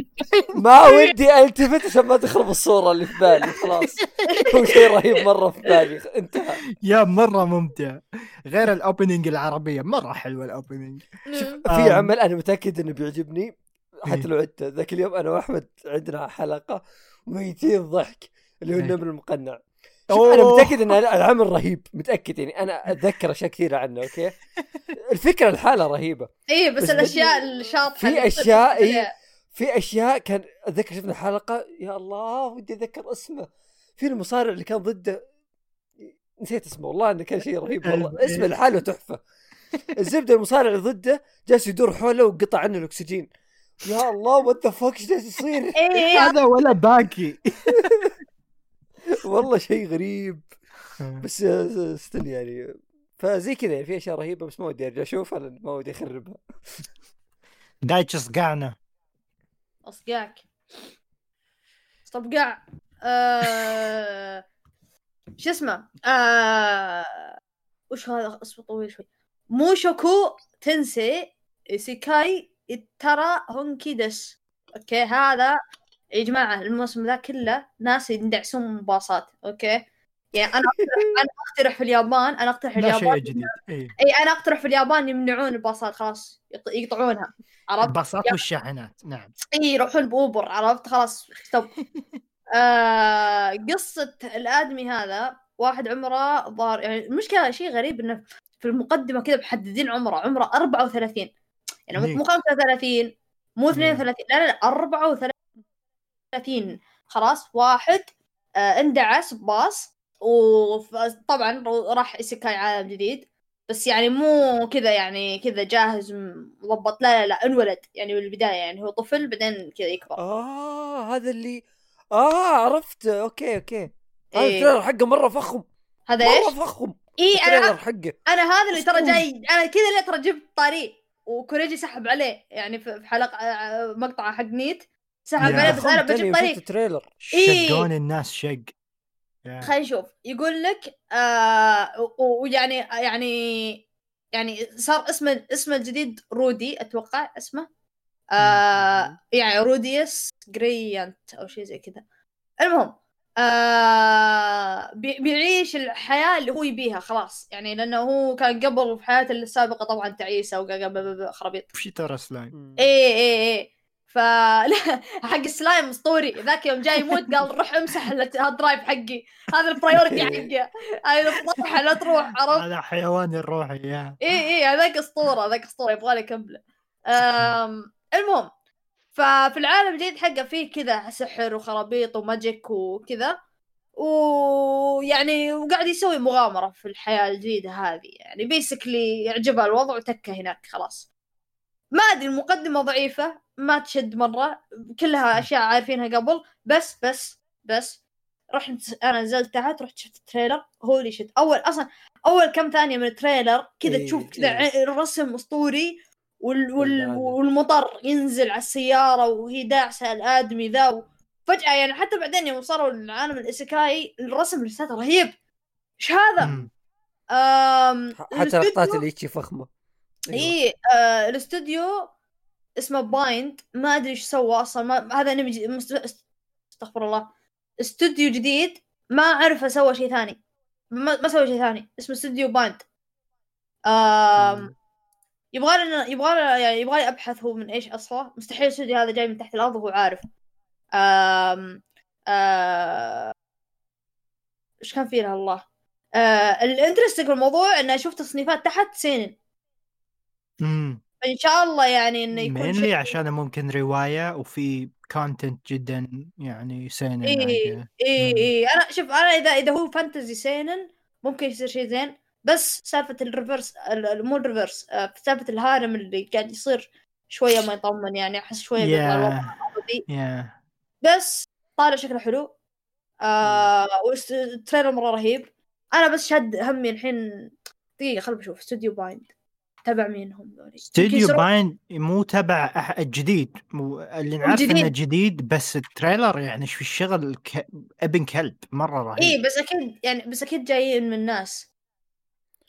ما ودي ألتفت عشان ما تخرب الصورة اللي في بالي خلاص. هو شيء رهيب مرة في بالي. انتهى. يا مرة ممتع. غير ال opening العربية مرة حلوة ال opening في آم. عمل أنا متأكد إنه بيعجبني. إيه. حتى لو عدته. ذاك اليوم أنا وأحمد عندنا حلقة ميتين ضحك اللي هو إيه. النمر المقنع. شوف أنا. متأكد إن العمل رهيب متأكد يعني. أنا أتذكر أشياء كثيرة عنه أوكي؟ الفكرة الحالة رهيبة. اي بس بس الأشياء الشاطحة في تصير إيه. في أشياء كان أتذكر شفنا حلقه يا الله ودي أتذكر اسمه. في المصارع اللي كان ضده نسيت اسمه والله إنه كان شيء رهيب والله. اسمه لحاله تحفة. الزبدة المصارع اللي ضده جالس يدور حوله وقطع عنه الأكسجين. يا الله what the fuck إيش جالس يصير؟ إيه هذا ولا باكي والله شيء غريب. بس still يعني. فزي كذا يعني في أشياء رهيبة بس ما ودي أرجع. اشوفها لأن ما ودي أخربها. دايتش صقعنا اصقعك استبقع آه... شو اسمه؟ آه... وش هذا؟ اسمه طويل شوي. Mushoku Tensei. Isekai Ittara Honki Dasu okay هذا يا جماعة الموسم ذا كله ناس يندعسون باصات okay؟ يعني أنا اقترح أنا أقترح في اليابان أنا أقترح في لا شيء اليابان جديد. إي. أنا أقترح في اليابان يمنعون الباصات خلاص يق- يقطعونها عرفت؟ الباصات والشاحنات نعم. إي يروحون بأوبر عرفت؟ خلاص stop آه قصة الآدمي هذا واحد عمره ظهر يعني المشكلة شيء غريب إنه في المقدمة كذا محددين عمره عمره 34 يعني؟ مو 35 مو 32 لا لا لا 34 خلاص واحد آه اندعس بباص وطبعا راح isekai عالم جديد. بس يعني مو كذا يعني كذا جاهز مضبط. لا لا لا انولد يعني بالبداية. يعني هو طفل بعدين كذا يكبر. آه هذا اللي آه عرفت. okay okay. هذا إيه. التريلر حقه مرة فخم. هذا إيش؟ مره فخم. اي أنا حقه. أنا هذا اللي ترى. جاي أنا كذا اللي ترى جبت طريق وكوريجي سحب عليه. يعني في في حلقة آه، مقطع حق نيت. سحب عليه بس أنا بجيب طريق. التريلر إيه. شقون الناس شق. خلينا نشوف. يقول لك آه ويعني يعني يعني صار اسمه اسمه الجديد رودي أتوقع اسمه. آه يعني روديوس جريانت أو شيء زي كذا. المهم آه بي- بيعيش الحياة اللي هو يبيها خلاص. يعني لأنه هو كان قبل في حياته السابقة طبعا تعيسة وقبل خرابيط. وش ترى سلايم. مم. إيه إيه إيه. فلا حق السلايم اسطوري. ذاك يوم جاي يموت قال روح امسح ال- ال drive حقي. هذا ال priority حقه هذا الطاحه لا تروح عرفت؟ هذا حيواني الروحي يا. إيه إيه هذاك أسطورة هذاك أسطورة يبغى لي أكمله. المهم ففي العالم الجديد حقه فيه كذا سحر وخرابيط و magic وكذا. ويعني وقاعد يسوي مغامرة في الحياة الجديدة هذه. يعني basically يعجبها الوضع وتكه هناك خلاص. ما أدري المقدمة ضعيفة ما تشد مرة كلها أشياء عارفينها قبل بس بس بس رحت أنا نزلت تحت رحت شفت ال trailer holy shit أول أصلا أول كم ثانية من ال trailer كذا إيه، تشوف كذا إيه. الرسم أسطوري وال وال بالله. والمطر ينزل على السيارة وهي داعسة الآدمي ذا فجأة يعني حتى بعدين يوم وصلوا لعالم ال isekai الرسم لساته رهيب إيش هذا؟ حتى لقطات اللي فخمة. اي آه الاستوديو اسمه بايند ما أدري إيش سوى أصلا ما... هذا انمي جديد مست... أستغفر الله. استوديو جديد ما أعرف سوى شيء ثاني. ما, ما سوى شيء ثاني. اسمه استوديو بايند آم... يبغى لنا يبغى لنا يعني يبغى لي أبحث هو من إيش اصله مستحيل الاستوديو هذا جاي من تحت الأرض وهو عارف. آم... آه... إيش كان فيه الله آه... ال interesting الموضوع إني أشوف تصنيفات تحت seinen. مم. فان شاء الله يعني إنه يكون mainly شيء عشان ممكن رواية وفي content جدا يعني seinen إي. إي. إي. أنا شوف أنا إذا إذا هو fantasy seinen ممكن يصير شيء زين. بس سالفة ال reverse ال- ال- مو ال reverse آه، سالفة ال harem اللي قاعد يصير شوية ما يطمن يعني أحس شوية عربي يا بس طالع شكله حلو. آه وال trailer مرة رهيب. أنا بس شد همي الحين دقيقة خل بشوف. استوديو بايند تبع مين هم ذولي استوديو باين مو تبع الجديد. مو اللي نعرف جديد. إنه جديد بس ال trailer يعني في الشغل؟ ك... ابن كلب مرة رهيب. اي بس أكيد يعني بس أكيد جايين من ناس.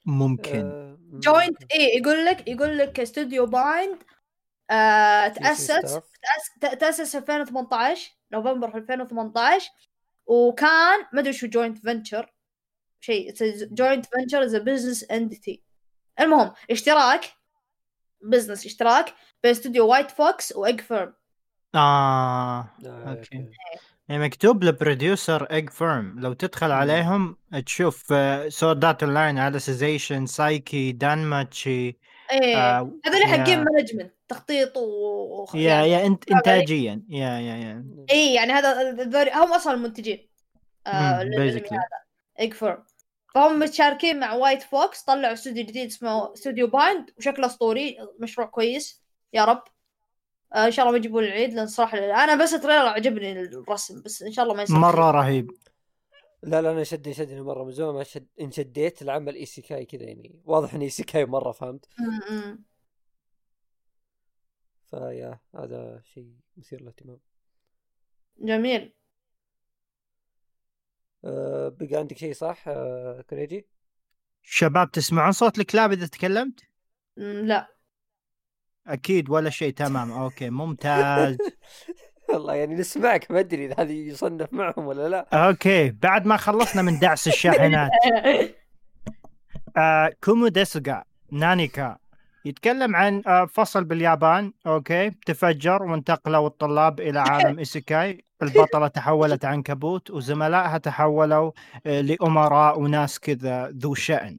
ممكن. آه، مم. جوينت اي يقول لك يقول لك استوديو بايند آه staff. تأس- تأسس 2018 نوفمبر 2018 وكان ما أدري شو joint venture شيء joint venture is business entity المهم اشتراك business اشتراك بين استوديو White Fox و Egg Firm آه آه، okay. يعني مكتوب ل producer Egg Firm لو تدخل عليهم تشوف Sword Art Online Alicization سايكي دانماتشي إيه آه، هذول حقين management تخطيط و يا يعني يا انت انتاجيا. yeah yeah yeah. اي يعني هذا هم أصلا المنتجين آه Egg Firm فهم متشاركين مع White Fox طلعوا استوديو جديد اسمه استوديو بايند وشكله أسطوري مشروع كويس. يا رب. آه إن شاء الله ما يجيبون العيد لأن صراحة أنا بس ال trailer عجبني الرسم بس إن شاء الله ما يصير مرة رهيب. لا لا أنا شدني شدني مرة من زمان ما شد انشديت لعمل isekai كذا يعني واضح اني isekai مرة فهمت. ف yeah هذا شيء مثير للاهتمام. جميل. أه بقى عندك شيء صح أه كريجي؟ شباب تسمعون صوت الكلاب إذا تكلمت؟ لا أكيد ولا شيء تمام okay ممتاز والله يعني نسمعك ما أدري إذا هذه يصنف معهم ولا لا okay بعد ما خلصنا من دعس الشاحنات آه kumo desu ga nani ka يتكلم عن آه فصل باليابان okay تفجر وانتقلوا الطلاب إلى عالم isekai. البطلة تحولت عنكبوت وزملائها تحولوا آه لأمراء وناس كذا ذو والله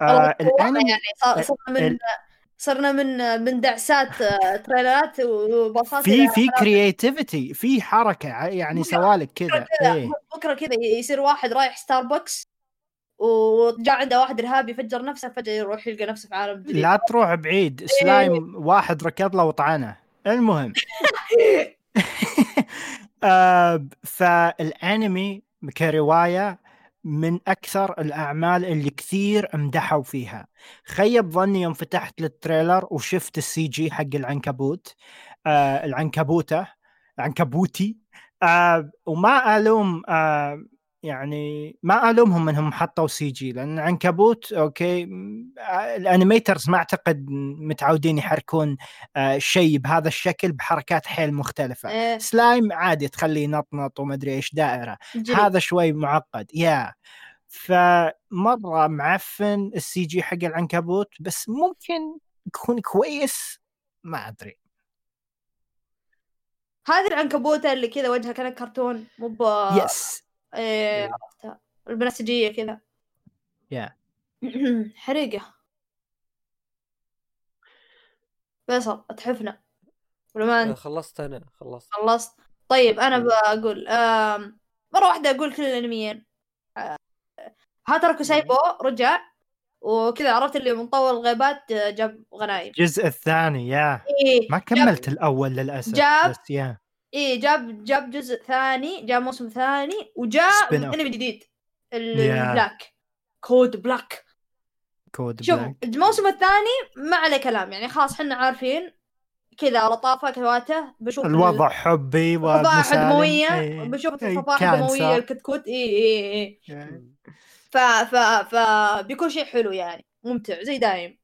آه الأنمي يعني. صرنا من صرنا من من دعسات آه، trailerات وباصات في في creativity في حركة يعني سوالك كذا. إيه. بكرة كذا يصير واحد رايح ستاربكس وجاء عنده واحد إرهابي يفجر نفسه فجأة يروح يلقى نفسه في عالم جديد. لا تروح بعيد سلايم واحد ركض له وطعنه. المهم. آه، فالانمي كرواية من أكثر الأعمال اللي كثير امدحوا فيها. خيب ظني يوم فتحت لل trailer وشفت ال CG حق العنكبوت. آه العنكبوتة العنكبوتي آه وما ألوم آه يعني ما ألومهم إنهم حطوا CG لأن العنكبوت okay آه، ال animators ما أعتقد متعودين يحركون آه شيء بهذا الشكل بحركات حيل مختلفة. إيه، سلايم عادي تخليه ينطنط ومدري إيش دائرة. جري. هذا شوي معقد yeah. فمرة معفن ال CG حق العنكبوت بس ممكن يكون كويس ما أدري. هذه العنكبوتة اللي كذا وجهها كان كرتون مو yes إيه، عرفتها البنفسجيه كذا. yeah. حريقة. فيصل اتحفنا. ولا ما خلصت أنا خلصت. خلصت. طيب أنا مم. بقول مرة واحدة أقول كل الأنميين. آه، هاتركو سايبو رجع وكذا عرفت اللي من طول الغيبات آه، جاب غنايم. الجزء الثاني يا. إيه ما كملت الأول للأسف جاب- بس يا. إيه جاب جاب جزء ثاني جاب موسم ثاني Spin-off. انمي جديد ال- Yeah. البلاك كود بلاك كود شوف بلاك الموسم الثاني ما عليه كلام يعني خلاص حنا عارفين كذا لطافه كواته بشوف ال- الوضع حبي الفضائح ومسالم الدمويه إيه. بشوف إيه، الفضائح كانسر. الدمويه الكتكوت اي اي اي. ف ف ف بيكون شيء حلو يعني ممتع زي دايم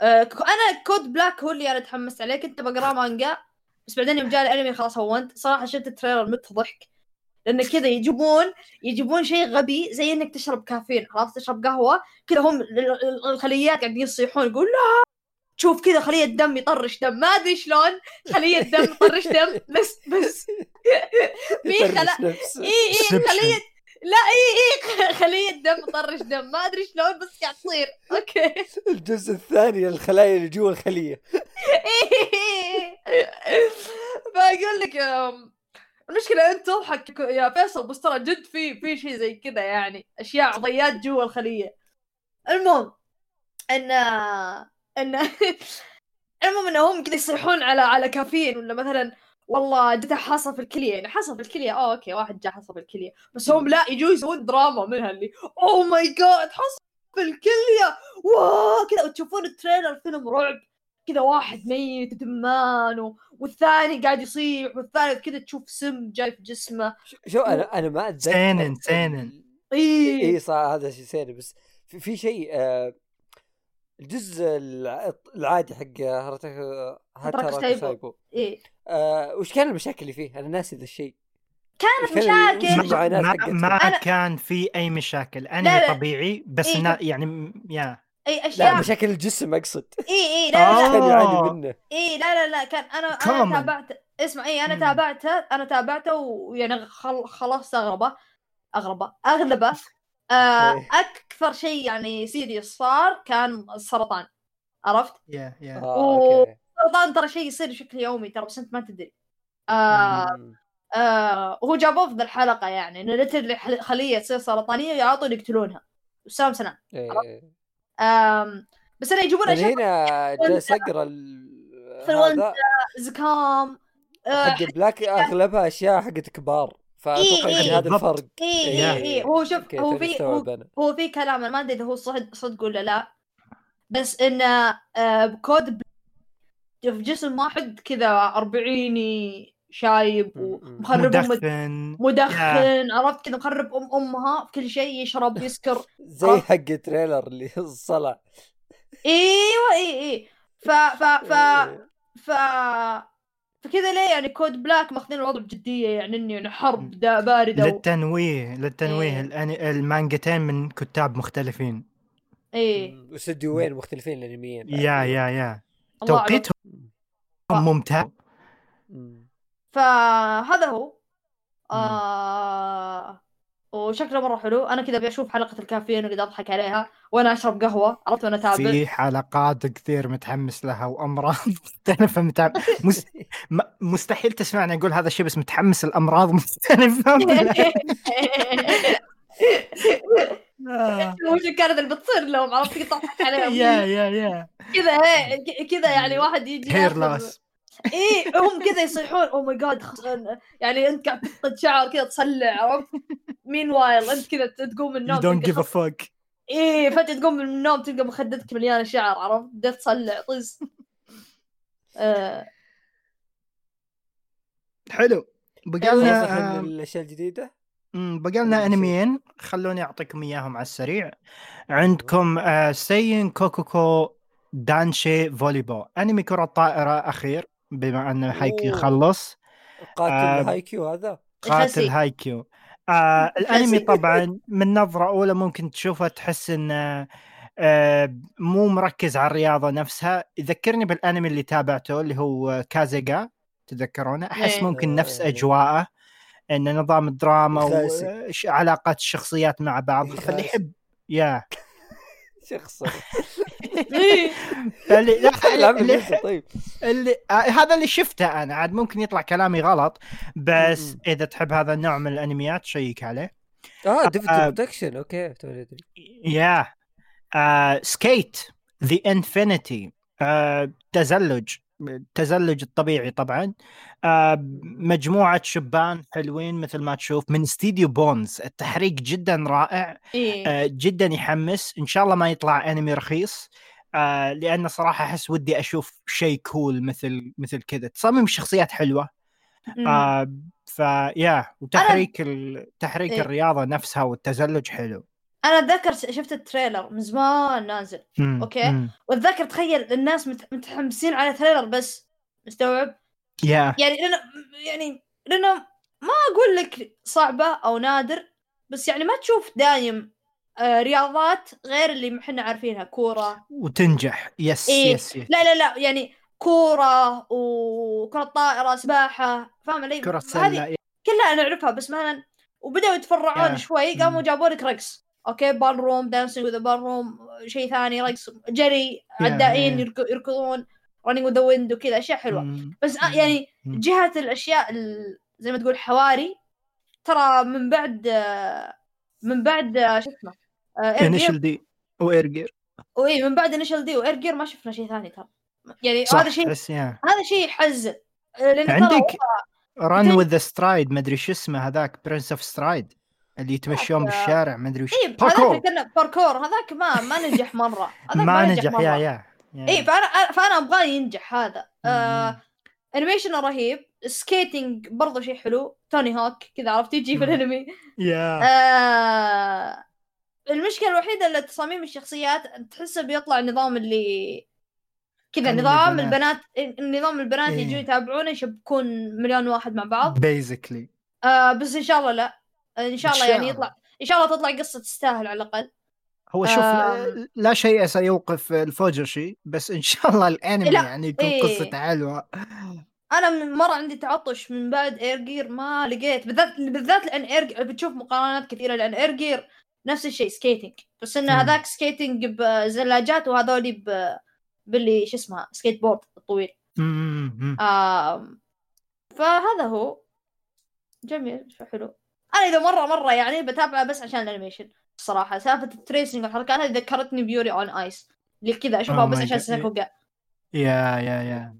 ك- أنا كود بلاك هو اللي أنا تحمست عليه كنت بقرأ مانجا بس بعدين يوم جاء الأنمي خلاص هونت صراحة شفت التريلر مت ضحك. لأن كذا يجيبون يجيبون شيء غبي زي إنك تشرب كافيين خلاص تشرب قهوة كذا هم ال- ال- الخليات قاعدين يصيحون يقول لا تشوف كذا خلية دم يطرش دم. ما أدري شلون خلية دم يطرش دم. بس بس. في خلا اي اي Inception. لا إي إي خلية دم طرش دم ما أدري شلون بس قاعد تصير. أوكي. الجزء الثاني الخلايا اللي جوا الخلية. بقول لك المشكلة انت تضحك يا فيصل بس ترى جد في في شيء زي كذا يعني أشياء عضيات جوا الخلية. المهم إن إن المهم انهم كذا يصيحون على على كافيين ولا مثلا والله جته حصى في الكلية يعني حصى في الكلية آه okay واحد جاء حصى في الكلية. بس هم لا يجوا يسوون دراما منها اللي oh my god حصى في الكلية! wow كذا وتشوفون ال trailer فيلم رعب. كذا واحد ميت دمان و... والثاني قاعد يصيح والثالث كذا تشوف سم جاي في جسمه. شو أنا أنا ما أتذكر سينن سينن. اي اي صح هذا شيء سينن. بس في, في شيء آه الجزء الع- العادي حق هرتك هاتاراكو سايبو. اي آه وش كان المشاكل اللي فيه؟ أنا ناسي ذا الشيء كانت مشاكل ما؟ ما أنا- كان في أي مشاكل لا، انمي لا. طبيعي بس إيه، كنت- يعني يا اي لا اشياء مشاكل الجسم أقصد اي اي لا لا, لا. كان يعاني. منه اي لا لا لا كان أنا أنا Common. تابعت اسمع اي أنا. تابعته أنا تابعته ويعني خل... خلاص أغربه أغربه أغلبه آه إيه. أكثر شيء يعني serious صار كان السرطان عرفت؟ yeah yeah آه و- okay السرطان ترى شيء يصير بشكل يومي ترى بس أنت ما تدري آه مم. آه وهو جابوه في ذا الحلقة يعني إنه literally خلية تصير سرطانية يعطون يقتلونها وسام سلام إيه. آم بس انه يجيبون أشياء هنا جالس اقرا ال- فلونزا. هذا زكام آه حق بلاك أغلبها أشياء حقت كبار فأتوقع إيه، إيه. هذا. الفرق اي. اي اي هو شوف هو في هو, في كلام أنا ما أدري إذا هو صدق صدق ولا لا بس انه آه بكود ب- في جسم واحد كذا اربعيني شايب. ومخرب أم مدخن مدخن عرفت كذا مخرب أم أمها في كل شيء يشرب يسكر زي. حق trailer اللي صلع إيوه اي اي ف ف ف إيه. ف فكذا ليه يعني code black ماخذين الوضع بجدية؟ يعني انه يعني حرب دا باردة و... للتنويه للتنويه. إيه. الأني... المانجتين من كتاب مختلفين. إيه. مم. واستديوين مختلفين الانميين yeah yeah yeah. توقيتهم ممتاز. مم. فهذا هو. آه... وشكله مرة حلو. أنا كذا أبي أشوف حلقة الكافيين وقاعد أضحك عليها وأنا أشرب قهوة. عرفت وأنا تابع في حلقات كثير متحمس لها وأمراض. مختلفه متع... مس... م... مستحيل تسمعني أقول هذا الشيء بس متحمس الامراض مختلفه. وش كانت اللي بتصير لهم؟ عرفت؟ تضحك عليهم. يا يا يا. كذا كذا يعني واحد يجي hair loss إيه هم كذا يصيحون oh my god يعني أنت قاعد تفقد شعر كذا تصلع عرفت؟ meanwhile أنت كذا تقوم من you النوم don't give a fuck إيه فجأة تقوم من النوم تلقى مخدتك مليانة شعر عرفت؟ بدأت تصلع طز. آه، حلو. بقى لنا الأشياء الجديدة؟ بقى لنا؟ أنميين. خلوني أعطيكم إياهم على السريع. عندكم آه، سين كوكوكو دانشي فوليبول أنمي كرة طائرة أخير. بما أن هايكيو أوه. خلص قاتل آه، هايكيو هذا قاتل. هايكيو آه الأنمي. طبعا من نظرة أولى ممكن تشوفه تحس انه آه مو مركز على الرياضة نفسها يذكرني بالأنمي اللي تابعته اللي هو كازيغا تذكرونه أحس إيه. ممكن نفس آه. أجواءه إن نظام الدراما. وعلاقات الشخصيات مع بعض فاللي الكلاسيك. يحب يا شخص إيه. فاللي لا اللي, طيب. اللي آه هذا اللي شفته أنا. عاد ممكن يطلع كلامي غلط بس. إذا تحب هذا النوع من الأنميات شيك عليه. آه ديفيد آه. production أوكي يا. سكيت ذا انفينيتي تزلج. التزلج الطبيعي طبعا. آه، مجموعة شبان حلوين مثل ما تشوف من استديو بونز. التحريك جدا رائع. إيه. آه، جدا يحمس. إن شاء الله ما يطلع أنمي رخيص. آه، لأن صراحة أحس ودي أشوف شيء cool مثل مثل كذا. تصميم الشخصيات حلوة. مم. آه فيا وتحريك ال... تحريك إيه. الرياضة نفسها والتزلج حلو. أنا أتذكر شفت ال trailer من زمان نازل مم، okay. مم. وأتذكر تخيل الناس مت- متحمسين على trailer بس مستوعب يا يعني لأنه يعني لأنه ما أقول لك صعبة أو نادر بس يعني ما تشوف دايم آه رياضات غير اللي إحنا عارفينها كورة وتنجح yes إيه. yes, yes. لا لا لا يعني كورة وكرة طائره سباحة فاهم علي؟ كرة سلة كلها نعرفها بس مثلا وبدأوا يتفرعون يا. شوي قاموا. جابوا لك رقص okay ballroom dancing with ballroom شيء ثاني رقص جري. عدائين يركضون رننج وذ ويند وكذا أشياء حلوة مم. بس آه مم. يعني مم. جهة الأشياء ال- زي ما تقول حواري ترى من بعد من بعد آه، شو اسمه جير انيشل دي وايرجير واي من بعد انيشل دي واير جير ما شفنا شيء ثاني ترى يعني هذا شيء. هذا شيء يحزن عندك تن- وذ ذا سترايد مدري شو اسمه هذاك برنس اوف سترايد اللي يتمشون هذاك- بالشارع مدري وش اي باركور. هذاك كنا باركور هذاك ما ما نجح مرة هذاك ما نجح مرة. يا يا يا. اي فانا فأنا أبغاه ينجح هذا آه. animation رهيب skating برضه شيء حلو توني hook كذا عرفت يجي في. الأنمي يا آه المشكلة الوحيدة اللي تصاميم الشخصيات تحسه بيطلع النظام اللي كذا نظام البنات. البنات نظام البنات إيه. يجوا يتابعونه يشبكون مليون واحد مع بعض basically آه بس إن شاء الله لا إن شاء الله يعني. يطلع إن شاء الله تطلع قصة تستاهل على الأقل هو شوف لا, آم. لا شيء سيوقف ال fujoshi بس إن شاء الله الأنمي لا، يعني يكون إيه. قصته حلوة أنا من مرة عندي تعطش من بعد Air Gear ما لقيت بالذات بالذات لأن Air بتشوف مقارنات كثيرة لأن Air Gear نفس الشيء skating بس انه مم. هذاك سكيتنج بزلاجات وهذول ب باللي شو اسمها سكيت بورد الطويل. آم فهذا هو جميل حلو أنا إذا مره مرة يعني بتابعه بس عشان ال animation الصراحة. سالفة ال tracing والحركات هذه ذكرتني ب Yuri on Ice اللي كذا أشوفها Oh بس عشان. sakuga يا يا يا.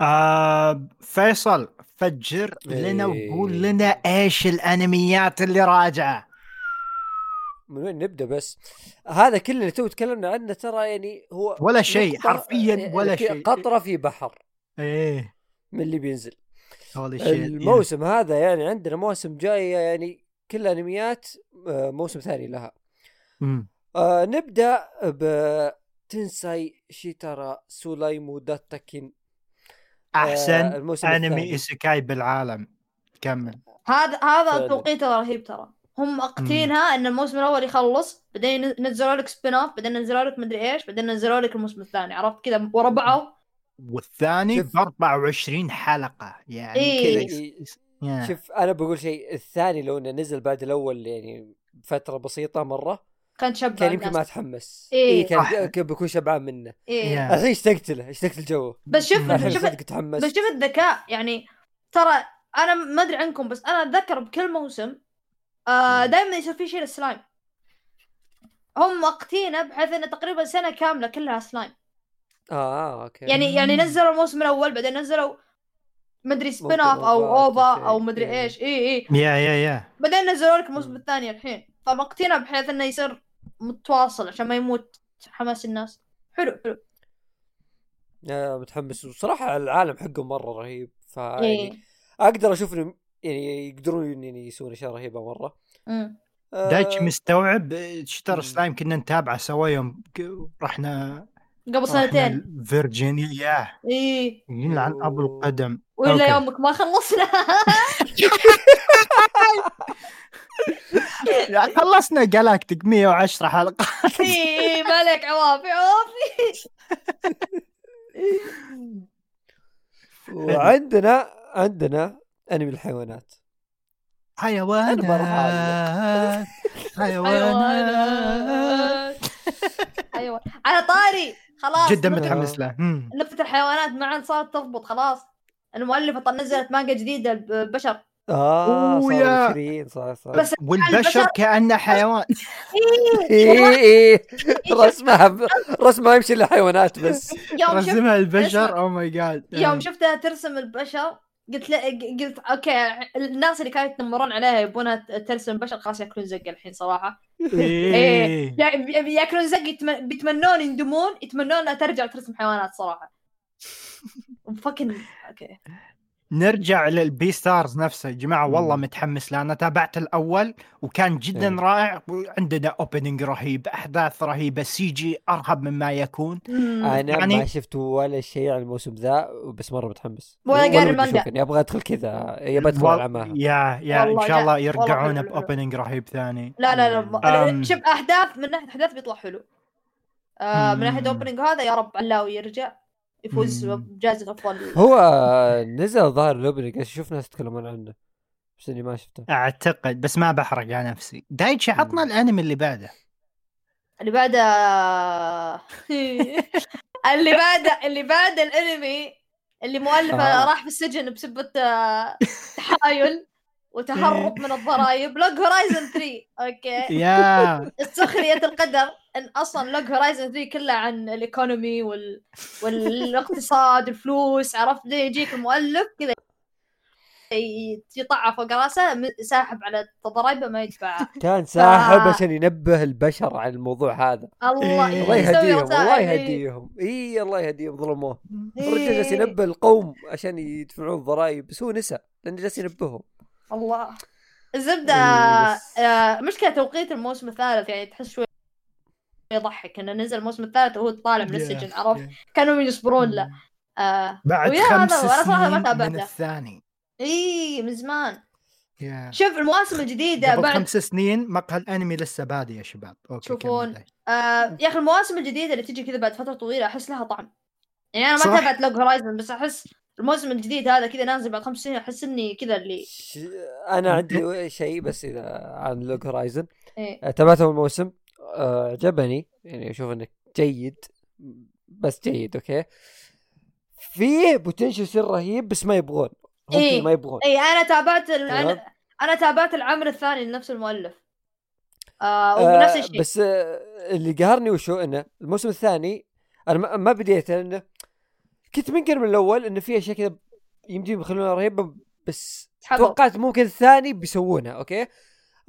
آه فيصل فجر لنا وقول إيه. لنا إيش الأنميات اللي راجعة. من وين نبدأ بس؟ هذا كل اللي تو تكلمنا عنه ترى يعني هو ولا شيء حرفيا ولا كذا شيء. قطرة في بحر. إيه. من اللي بينزل. الموسم هذا يعني عندنا مواسم جاية يعني كل أنميات آه، موسم ثاني لها. آه نبدأ ب تنساي شيتارا سولايمو داتاكين أحسن الموسم أنمي. isekai بالعالم. كمل. هذا هذا. توقيته رهيب ترى. هم مقتينها إن الموسم الأول يخلص بعدين ينزلوا لك spin off بعدين ينزلوا لك مدري إيش بعدين ينزلوا لك الموسم الثاني. عرفت كذا؟ ورا بعض. والثاني. ب 24 حلقة يعني إيه. كذا يا. شوف أنا بقول شيء الثاني لو إنه نزل بعد الأول يعني فترة بسيطة مرة كان شبع كان يمكن. ما أتحمس إيه. إيه كان. كان بكون شبعان منه إيه. الحين اشتقت له اشتقت الجو بس شوف شوف بس شوف الذكاء يعني ترى أنا ما أدري عنكم بس أنا أتذكر بكل موسم آه دائما يصير في شيء للسلايم هم مقتينه بحيث إنه تقريبا سنة كاملة كلها سلايم آه okay يعني يعني. نزلوا الموسم الأول بعدين نزلوا مدري spin off أو OVA أو. مدري إيه. إيش اي اي يا يا يا بعدين نزلوا لك الموسم الثاني الحين فمقتينه بحيث إنه يصير متواصل عشان ما يموت حماس الناس حلو حلو آه متحمس وصراحة العالم حقه مرة رهيب ف يعني إيه أقدر أشوف انه يعني يقدرون يعني يسوون أشياء رهيبة مرة أمم. آه، دايتشي مستوعب مم. سلايم كنا نتابعه سوا يوم رحنا قبل سنتين. فيرجينيا. ياه إيه يلعن أبو القدم. ولا. يومك ما خلصنا. لا، خلصنا جالاكتيك 110 حلقة. إيه مالك عوافي عوافي. وعندنا عندنا أنمي الحيوانات. حيوانات. حيوانات. أيوه على طاري. خلاص جدا متحمس له. مم. نكتة الحيوانات ما عاد صارت تضبط خلاص. المؤلفة طل نزلت مانجا جديدة البشر آه يا. 20 صح صح بس والبشر البشر- كانه حيوان. إيه إيه رسمها رسمها يمشي للحيوانات بس. يوم رسمها البشر. أو ماي جاد يوم شفتها ترسم البشر قلت لا قلت okay الناس اللي كانوا يتنمرون عليها يبونها ترسم بشر خلاص ياكلون زق الحين صراحة. إيه. يا- ياكلون زق يتم... بيتمنون يندمون يتمنون ترجع ترسم حيوانات صراحة. fucking okay. نرجع لل Beastars نفسه يا جماعة والله مم. متحمس له أنا تابعت الأول وكان جدا إيه. رائع وعندنا opening رهيب أحداث رهيبة CG أرهب مما يكون أنا يعني- ما شفت ولا شيء عن الموسم ذا بس مرة متحمس ولا قاري المانجا. أبغى ادخل كذا يبغى ادخل وال- على معها يا يا إن شاء الله يرجعون. ب opening رهيب ثاني لا لا لا أم. شوف أحداث من ناحية أحداث بيطلع حلو آه من ناحية مم. opening هذا يا رب علاوي يرجع يفوز. بجائزة افضل هو نزل ظاهر ال opening أشوف ناس يتكلمون عنه. بس إني ما شفته. أعتقد بس ما بحرق على نفسي. دايتشي عطنا. الأنمي اللي بعده. اللي بعده. اللي بعده اللي بعد الأنمي اللي مؤلفة آه. راح في السجن بسبة آه، تحايل وتهرب من الضرائب. لوج هورايزن 3 أوكي. يا. سخرية القدر. إن أصلا لوج هورايزن 3 كله عن ال economy وال... والاقتصاد الفلوس عرفت ليه يجيك المؤلف كذا يطعه فوق راسه ساحب على ضرايبه ما يدفعها كان ساحب ف- عشان ينبه البشر عن الموضوع هذا الله إيه. الله يهديهم. الله إيه. يهديهم إي الله يهديهم ظلموه إيه. الرجال جالس ينبه القوم عشان يدفعون ضرائب بس هو نسى لأنه جالس ينبههم الله الزبده إيه، آه مشكلة توقيت الموسم الثالث يعني تحس شوي يضحك إنه نزل الموسم الثالث وهو طالع من السجن عرفت؟ كانوا يصبرون له. آه بعد ويا خمس صراحة ما سنين من الثاني. إي من زمان. يا. شوف المواسم الجديدة قبل بعد خمس سنين مقهى الأنمي لسه بادي يا شباب. أوكي تشوفون. كمل. آه يا أخي المواسم الجديدة اللي تجي كذا بعد فترة طويلة أحس لها طعم. يعني أنا ما. تابعت لوج هورايزن بس أحس الموسم الجديد هذا كذا نازل بعد خمس سنين أحس إني كذا اللي ش- أنا عندي شيء بس إذا عن لوج هورايزن إيه. تابعته الموسم. آه، عجبني يعني أشوف انه جيد بس جيد أوكي؟ فيه potential يصير رهيب بس ما يبغون. هم إيه. ما يبغون. اي أنا تابعت ال... أنا أنا تابعت العمل الثاني لنفس المؤلف. آه آه ونفس الشيء. بس آه اللي قهرني وشو إنه الموسم الثاني أنا ما, ما بديت لأنه كنت منكر من الأول إنه في أشياء كذا يمديهم يخلونها رهيبة بس. توقعت ممكن الثاني بيسوونها أوكي؟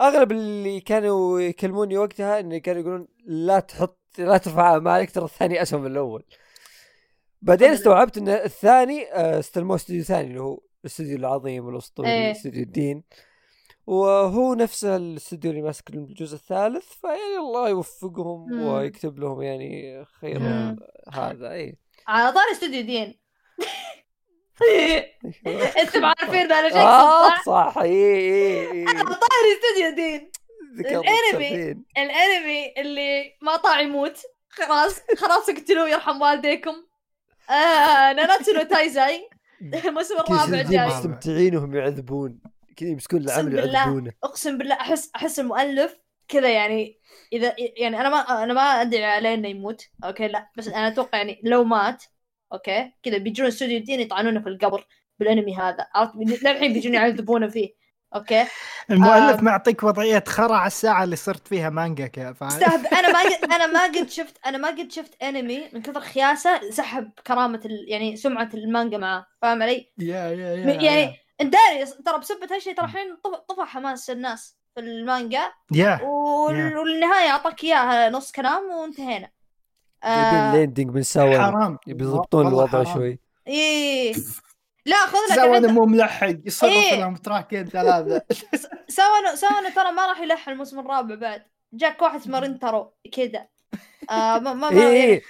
أغلب اللي كانوا يكلموني وقتها انه كانوا يقولون لا تحط لا ترفع اعمالك ترى الثاني اسوء من الأول بعدين. استوعبت إن الثاني آه، استلموه استوديو ثاني اللي هو الاستوديو العظيم الاسطوري إيه. استوديو الدين وهو نفس الاستوديو اللي ماسك الجزء الثالث فيعني الله يوفقهم مم. ويكتب لهم يعني خير مم. هذا اي على طار استوديو دين أنتم عارفين أنا آه صح؟ صح اي اي اي أنا طاير استوديو دين. سالفين. الانمي اللي ما طاع يموت خلاص خلاص اقتلوه يرحم والديكم آه ناناتسو نو تايزاي الموسم الرابع جاي مستمتعين وهم يعذبون كذا يمسكون العمل. يعذبونه أقسم بالله أحس أحس المؤلف كذا يعني إذا يعني أنا ما أنا ما ادعي عليه إنه يموت أوكي لا بس أنا أتوقع يعني لو مات أوكي؟ كذا بيجون استوديو الدين يطعنونه في القبر بالأنمي هذا. عرفت؟ للحين بيجون يعذبونه فيه. أوكي؟ المؤلف آم. معطيك وضعية خرا على الساعة اللي صرت فيها مانجا استهب أنا ما قد أنا ما قد شفت أنا ما قد شفت أنمي من كثر خياسة سحب كرامة ال... يعني سمعة المانجا معاه. فاهم علي؟ يا يا يا يعني انت داري ترى بسبة هالشيء ترى الحين طف- طفى حماس الناس في المانجا. يا. وال... والنهاية أعطاك إياها نص كلام وانتهينا. يبين آه... landing من سوا حرام. بيضبطون الوضع حرام. شوي. إيه. لا خذ لك سوى عندك- مو ملحق. يصرف إيه. لهم track ين ثلاثة. ساوانو ساوانو ترى ما راح يلحن الموسم الرابع بعد. جاك واحد اسمه رينتارو كذا. آه ما ما, ما اي اي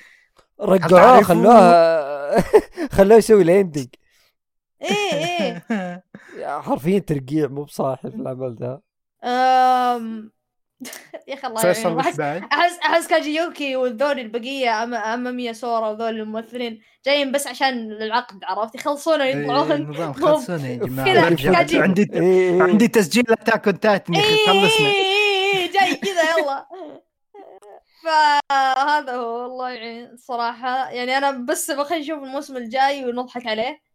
رجعوه تعرفوا- خلوه خلوه يسوي landing إيه إيه. حرفيا ترقيع مو بصاحب في العمل ذا. يا أخي الله فيصل احس؟ احس أحس كاجيوكي والذول البقية أم- امامية سورا وذول الممثلين جايين بس عشان العقد عرفت؟ يخلصون إيه، يطلعون خلصونا يا جماعة. عندي إيه، إيه. عندي تسجيل أتاك اون تايتن خلصنا. إيه، جاي كذا يلا. فهذا هو الله يعين الصراحة يعني أنا بس بخلي نشوف الموسم الجاي ونضحك عليه.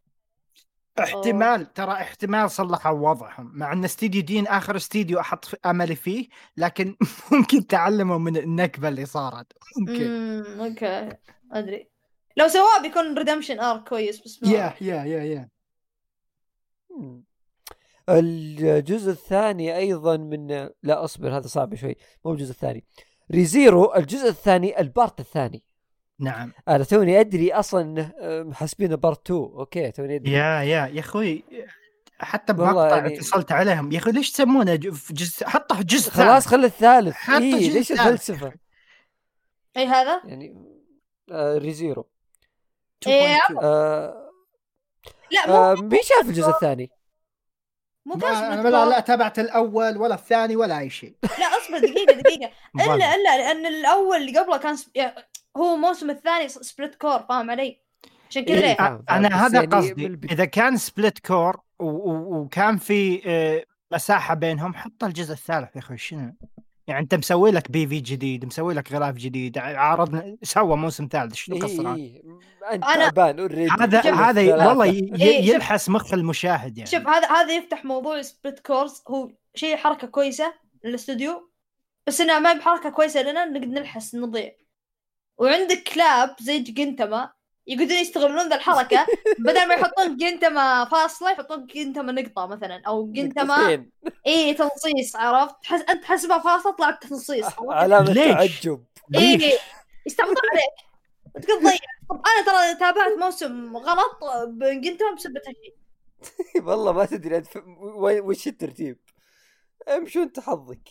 احتمال ترى احتمال صلحوا وضعهم مع أن استديو دين آخر استديو أحط في- أملي فيه لكن ممكن تعلموا من النكبة اللي صارت ممكن. أوكي أدري. لو سواه بيكون redemption arc كويس بس يا يا يا يا. الجزء الثاني أيضا من لا أصبر هذا صعب شوي مو الجزء الثاني. ريزيرو الجزء الثاني ال part الثاني. نعم أنا توني أدري أصلا إنه آه، محسبينه part 2 أوكي توني أدري يا يا يا أخوي حتى بمقطع يعني- اتصلت عليهم يا أخي ليش تسمونه جزء حطه في جزء خلاص خلي الثالث اي الجزء ليش. الفلسفة إي هذا يعني آه ريزيرو 2.2. إيه. آه لا مو آه مين شاف الجزء الثاني؟ مو split لا لا. تابعت الأول ولا الثاني ولا أي شيء لا أصبر دقيقة دقيقة إلا. إلا لأن الأول اللي قبله كان سب... هو الموسم الثاني split cour فاهم علي؟ عشان كذا إيه. أنا هذا قصدي بالب- إذا كان split cour و- و- وكان في آه، مساحة بينهم حط الجزء الثالث يا أخوي شنو يعني أنت مسوي لك PV جديد مسوي لك غلاف جديد عارضنا سوى موسم ثالث شنو إيه قصر إيه. أنت أنا- تعبان already هذا شوف هذا. والله إيه،. يلحس مخ المشاهد يعني شوف هذا هذا يفتح موضوع split cours هو شيء حركة كويسة للاستوديو بس إنها ما بحركة كويسة لنا نقدر نلحس نضيع وعندك كلاب زي جنتما يقعدون يستغلون ذا الحركة بدل ما يحطون جنتما فاصلة يحطون جنتما نقطة مثلا أو جنتما. اي تنصيص عرفت؟ تحس أنت تحسبها فاصلة طلعت تنصيص. ليش؟ تعجب؟ إيه يستعبطون عليك. وتقول ضيع طب أنا ترى تابعت موسم غلط بجنتما بسبب هالشيء والله ما تدري أنت وش الترتيب. امشوا أنت حظك؟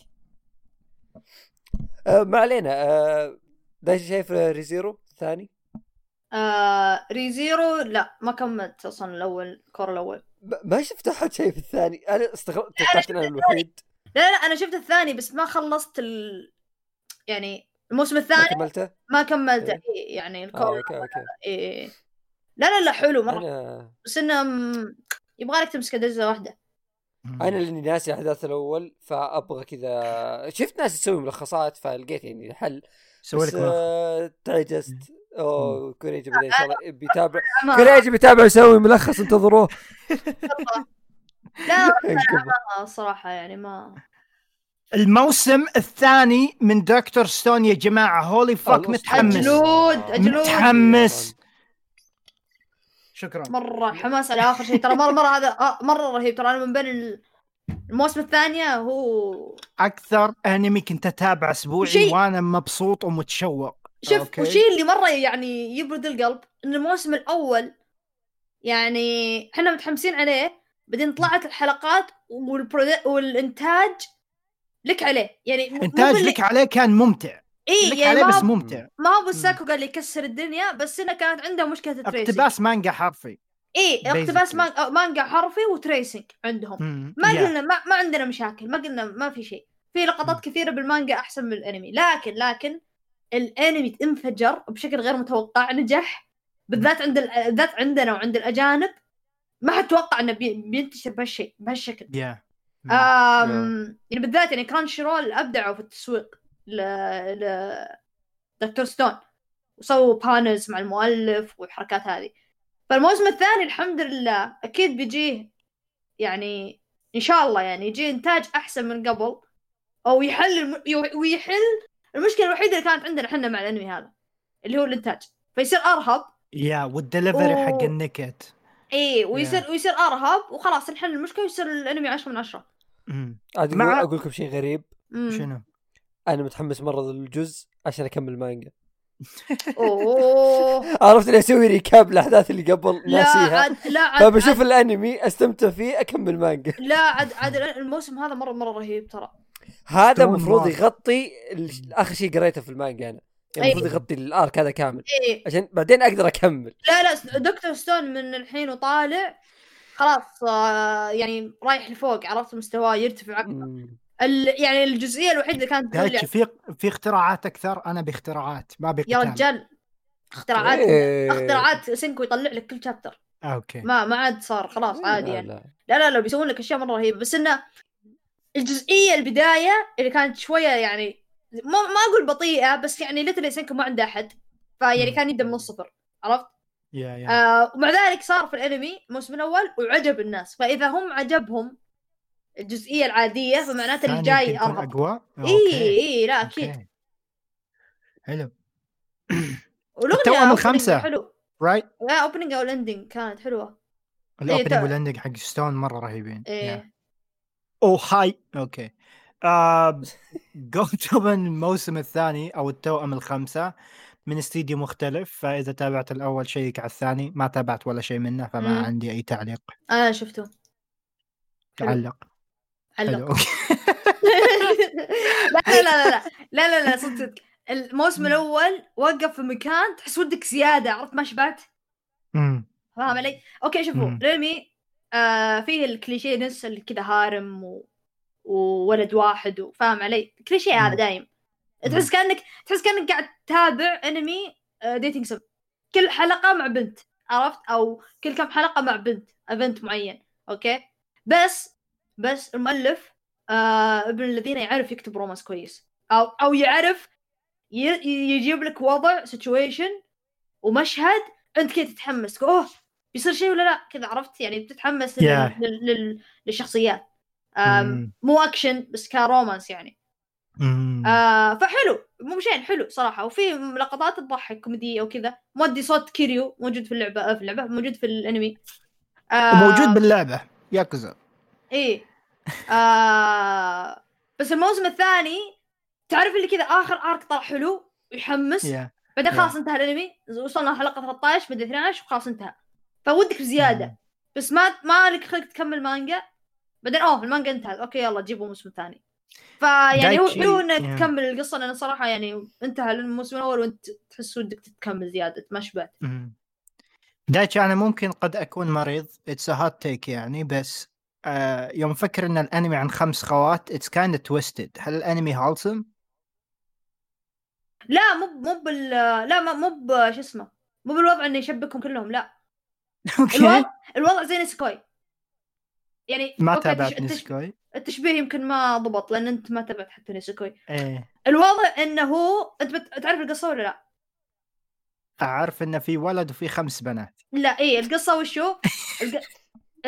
آه ما علينا. آه ده شايف Re:Zero الثاني؟ آه Re:Zero لا ما كملت أصلا الأول ال cour الأول. ما- ما شفت أحد شايف الثاني. أنا استغربت أنا توقعت ان أنا الوحيد. لا لا أنا شفت الثاني بس ما خلصت ال... يعني الموسم ما الثاني كملته؟ ما كملته. إيه. إيه يعني آه ال cour okay okay. إيه. لا لا لا حلو مرة. أنا بس إنه م- يبغالك تمسك دزه واحدة. أنا لأني ناسي أحداث الأول فأبغى كذا. شفت ناس تسوي ملخصات فلقيت يعني حل. سوي لك ملخص. آه تعجزت أوه كوريجي بعدين إن شاء الله بيتابع. كوريجي بيتابع يسوي ملخص انتظروه. لا انكبر. ما صراحة يعني ما. الموسم الثاني من Dr. Stone يا جماعة holy fuck. متحمس. أجلود، أجلود. متحمس. شكرا. مرة حماس على آخر شيء. ترى مرة مرة هذا آه، مرة رهيب. ترى أنا من بين ال- الموسم الثانية هو أكثر أنمي كنت أتابع أسبوعي شيء- وأنا مبسوط ومتشوق. شوف okay. والشيء اللي مرة يعني يبرد القلب إن الموسم الأول يعني إحنا متحمسين عليه بعدين طلعت الحلقات والبرود... والإنتاج لك عليه. يعني إنتاج باللي- لك عليه كان ممتع. إي لك يعني عليه بس ممتع. ما هو بالساكو قال لي يكسر الدنيا بس إنه كانت عنده مشكلة ال tracing اقتباس مانجا حرفي. اي اقتباس. مانجا, حرفي و tracing عندهم. ما Yeah. قلنا ما, ما عندنا مشاكل ما قلنا ما في شيء في لقطات. كثيرة بالمانجا أحسن من الأنمي لكن لكن الأنمي انفجر بشكل غير متوقع نجح بالذات عند ال- بالذات عندنا وعند الأجانب ما حد توقع إنه بي- بينتشر بهالشيء بهالشكل Yeah. آم يعني بالذات يعني Crunchyroll أبدعوا في التسويق ل ل Dr. Stone وسووا panels مع المؤلف والحركات هذه فالموسم الثاني الحمد لله أكيد بيجيه يعني إن شاء الله يعني يجي إنتاج أحسن من قبل أو يحل الم... ويحل المشكلة الوحيدة اللي كانت عندنا إحنا مع الأنمي هذا اللي هو الإنتاج. فيصير أرهب. yeah وال delivery حق و- النكت. إي ويصير ويصير أرهب وخلاص نحل المشكلة ويصير الأنمي 10 من 10 مم. عاد مع- أقول أقول لكم شيء غريب. مم. شنو؟ أنا متحمس مرة للجزء عشان أكمل مانجا. أوه. عرفت إني أسوي recap الاحداث اللي قبل لا ناسيها. عاد لا عاد فبشوف عاد- الأنمي أستمتع فيه أكمل مانجا. لا عاد عاد الموسم هذا مره مرة رهيب ترى. هذا المفروض. يغطي آخر شيء قريته في المانجا أنا. يعني. المفروض يغطي ال arc هذا كامل. إيه. عشان بعدين أقدر أكمل. لا لا Dr. Stone من الحين وطالع خلاص آه يعني رايح لفوق عرفت مستواه يرتفع أكثر. يعني الجزئية الوحيدة اللي كانت تقول في في اختراعات أكثر أنا باختراعات ما يا بقتال رجال اختراعات إيه. اختراعات سينكو يطلع لك كل chapter okay ما ما عاد صار خلاص عادي يعني لا. لا لا لا بيسوون لك أشياء مرة رهيبة بس إنه الجزئية البداية اللي كانت شوية يعني ما ما أقول بطيئة بس يعني literally سينكو ما عنده أحد فيعني. كان يبدأ من الصفر عرفت؟ yeah yeah آه ومع ذلك صار في الأنمي الموسم الأول وعجب الناس فإذا هم عجبهم الجزئية العادية فمعناته اللي جاي ارهب أقوى؟ اي اي لا أكيد. حلو. والأغنية الخمسة. حلو. right لا opening أو ال ending كانت حلوة. ال opening تو- وال ending حق Stone مرة رهيبين. إيه. أو هاي okay. آه Gotoubun الموسم الثاني أو التوأم الخمسه من استديو مختلف فإذا تابعت الأول check على الثاني. ما تابعت ولا شيء منه فما مم. عندي أي تعليق. أنا شفته. حلو. حلو لا لا لا لا لا لا لا صدق صدق الموسم الأول وقف في مكان تحس ودك زيادة عرفت ما شبعت فاهم علي؟ okay شوفوا. الانمي آه فيه الكليشيه نفس اللي كذا harem و... وولد واحد وفاهم علي؟ كليشيه هذا. دايم تحس كأنك تحس كأنك قاعد تتابع انمي dating sim كل حلقة مع بنت عرفت؟ أو كل كم حلقة مع بنت event معين okay؟ بس بس المؤلف آه ابن الذين يعرف يكتب romance كويس. أو أو يعرف ي- يجيب لك وضع situation ومشهد أنت كذا تتحمس. أوه بيصير شيء ولا لا؟ كذا عرفت؟ يعني بتتحمس. Yeah. لل... لل... للشخصيات. آم، مم. مو اكشن بس ك romance يعني. أمم. آه فحلو. مو شيء حلو صراحة. وفي لقطات تضحك كوميدية وكذا مؤدي صوت كيريو موجود في اللعبة آه، في اللعبة موجود في الأنمي. آه موجود باللعبة. ياكوزا. إيه آه بس الموسم الثاني تعرف اللي كذا آخر arc طلع حلو ويحمس؟ yeah بعدين Yeah. خلاص انتهى الأنمي. وصلنا حلقة 13 بعدين 12 وخلاص انتهى. فودك بزيادة. مم. بس ما ما لك خلق تكمل مانجا. بعدين أوه المانجا انتهت. okay يلا جيبوا الموسم الثاني فيعني هو حلو إنك Yeah. تكمل القصة لأن صراحة يعني انتهى الموسم الأول وأنت تحس ودك تكمل زيادة ما شبعت. أمم. دايتشي أنا ممكن قد أكون مريض. it's hot take يعني بس آه يوم فكر إن الأنمي عن خمس خوات it's kinda twisted هل الأنمي هالسم؟ لا مو مو بال لا مو ب- شو اسمه مو بالوضع انه يشبكهم كلهم لا. okay. الوضع الوضع زي نسكوي يعني ما تابعت نسكوي. التشبيه يمكن ما ضبط لأن أنت ما تابعت حتى نسكوي. إيه. الوضع إنه هو أنت بت- تعرف القصة ولا لا؟ أعرف انه في ولد وفي خمس بنات. لا إيه القصة وشو؟ الق...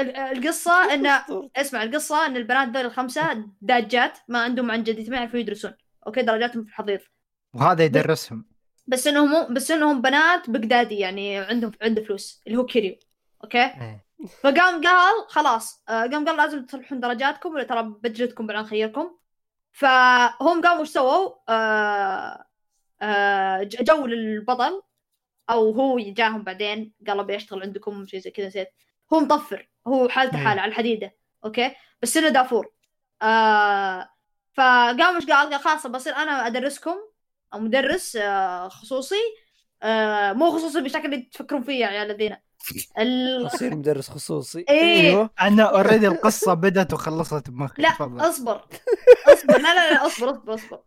ال- القصة انه اسمع القصة إن البنات دول الخمسة داجات ما عندهم عن جديد ما يعرفوا يدرسون. okay؟ درجاتهم في الحضيض. وهذا يدرسهم. بس إنهم بس إنهم بنات بغدادي يعني عندهم عنده فلوس اللي هو كيريو. okay؟ إيه. فقام قال خلاص آه، قام قال لازم تصلحون درجاتكم ولا ترى بجلدكم بعدين خيركم. فهم قاموا إيش سووا؟ آه آه جو للبطل أو هو جاهم بعدين قال أبي أشتغل عندكم شيء زي كذا نسيت. هو مطفر هو حالته. حالة على الحديدة okay؟ بس إنه دافور. آه فقام إيش قال؟ قال خلاص بصير أنا أدرسكم أو مدرس آه خصوصي. آه مو خصوصي بالشكل اللي تفكرون فيه يا عيال الذين. ال... اصير مدرس خصوصي. إيه. أيوه. أنا already القصة بدات وخلصت بمخي. لا تفضل. أصبر. أصبر. لا لا لا أصبر أصبر أصبر.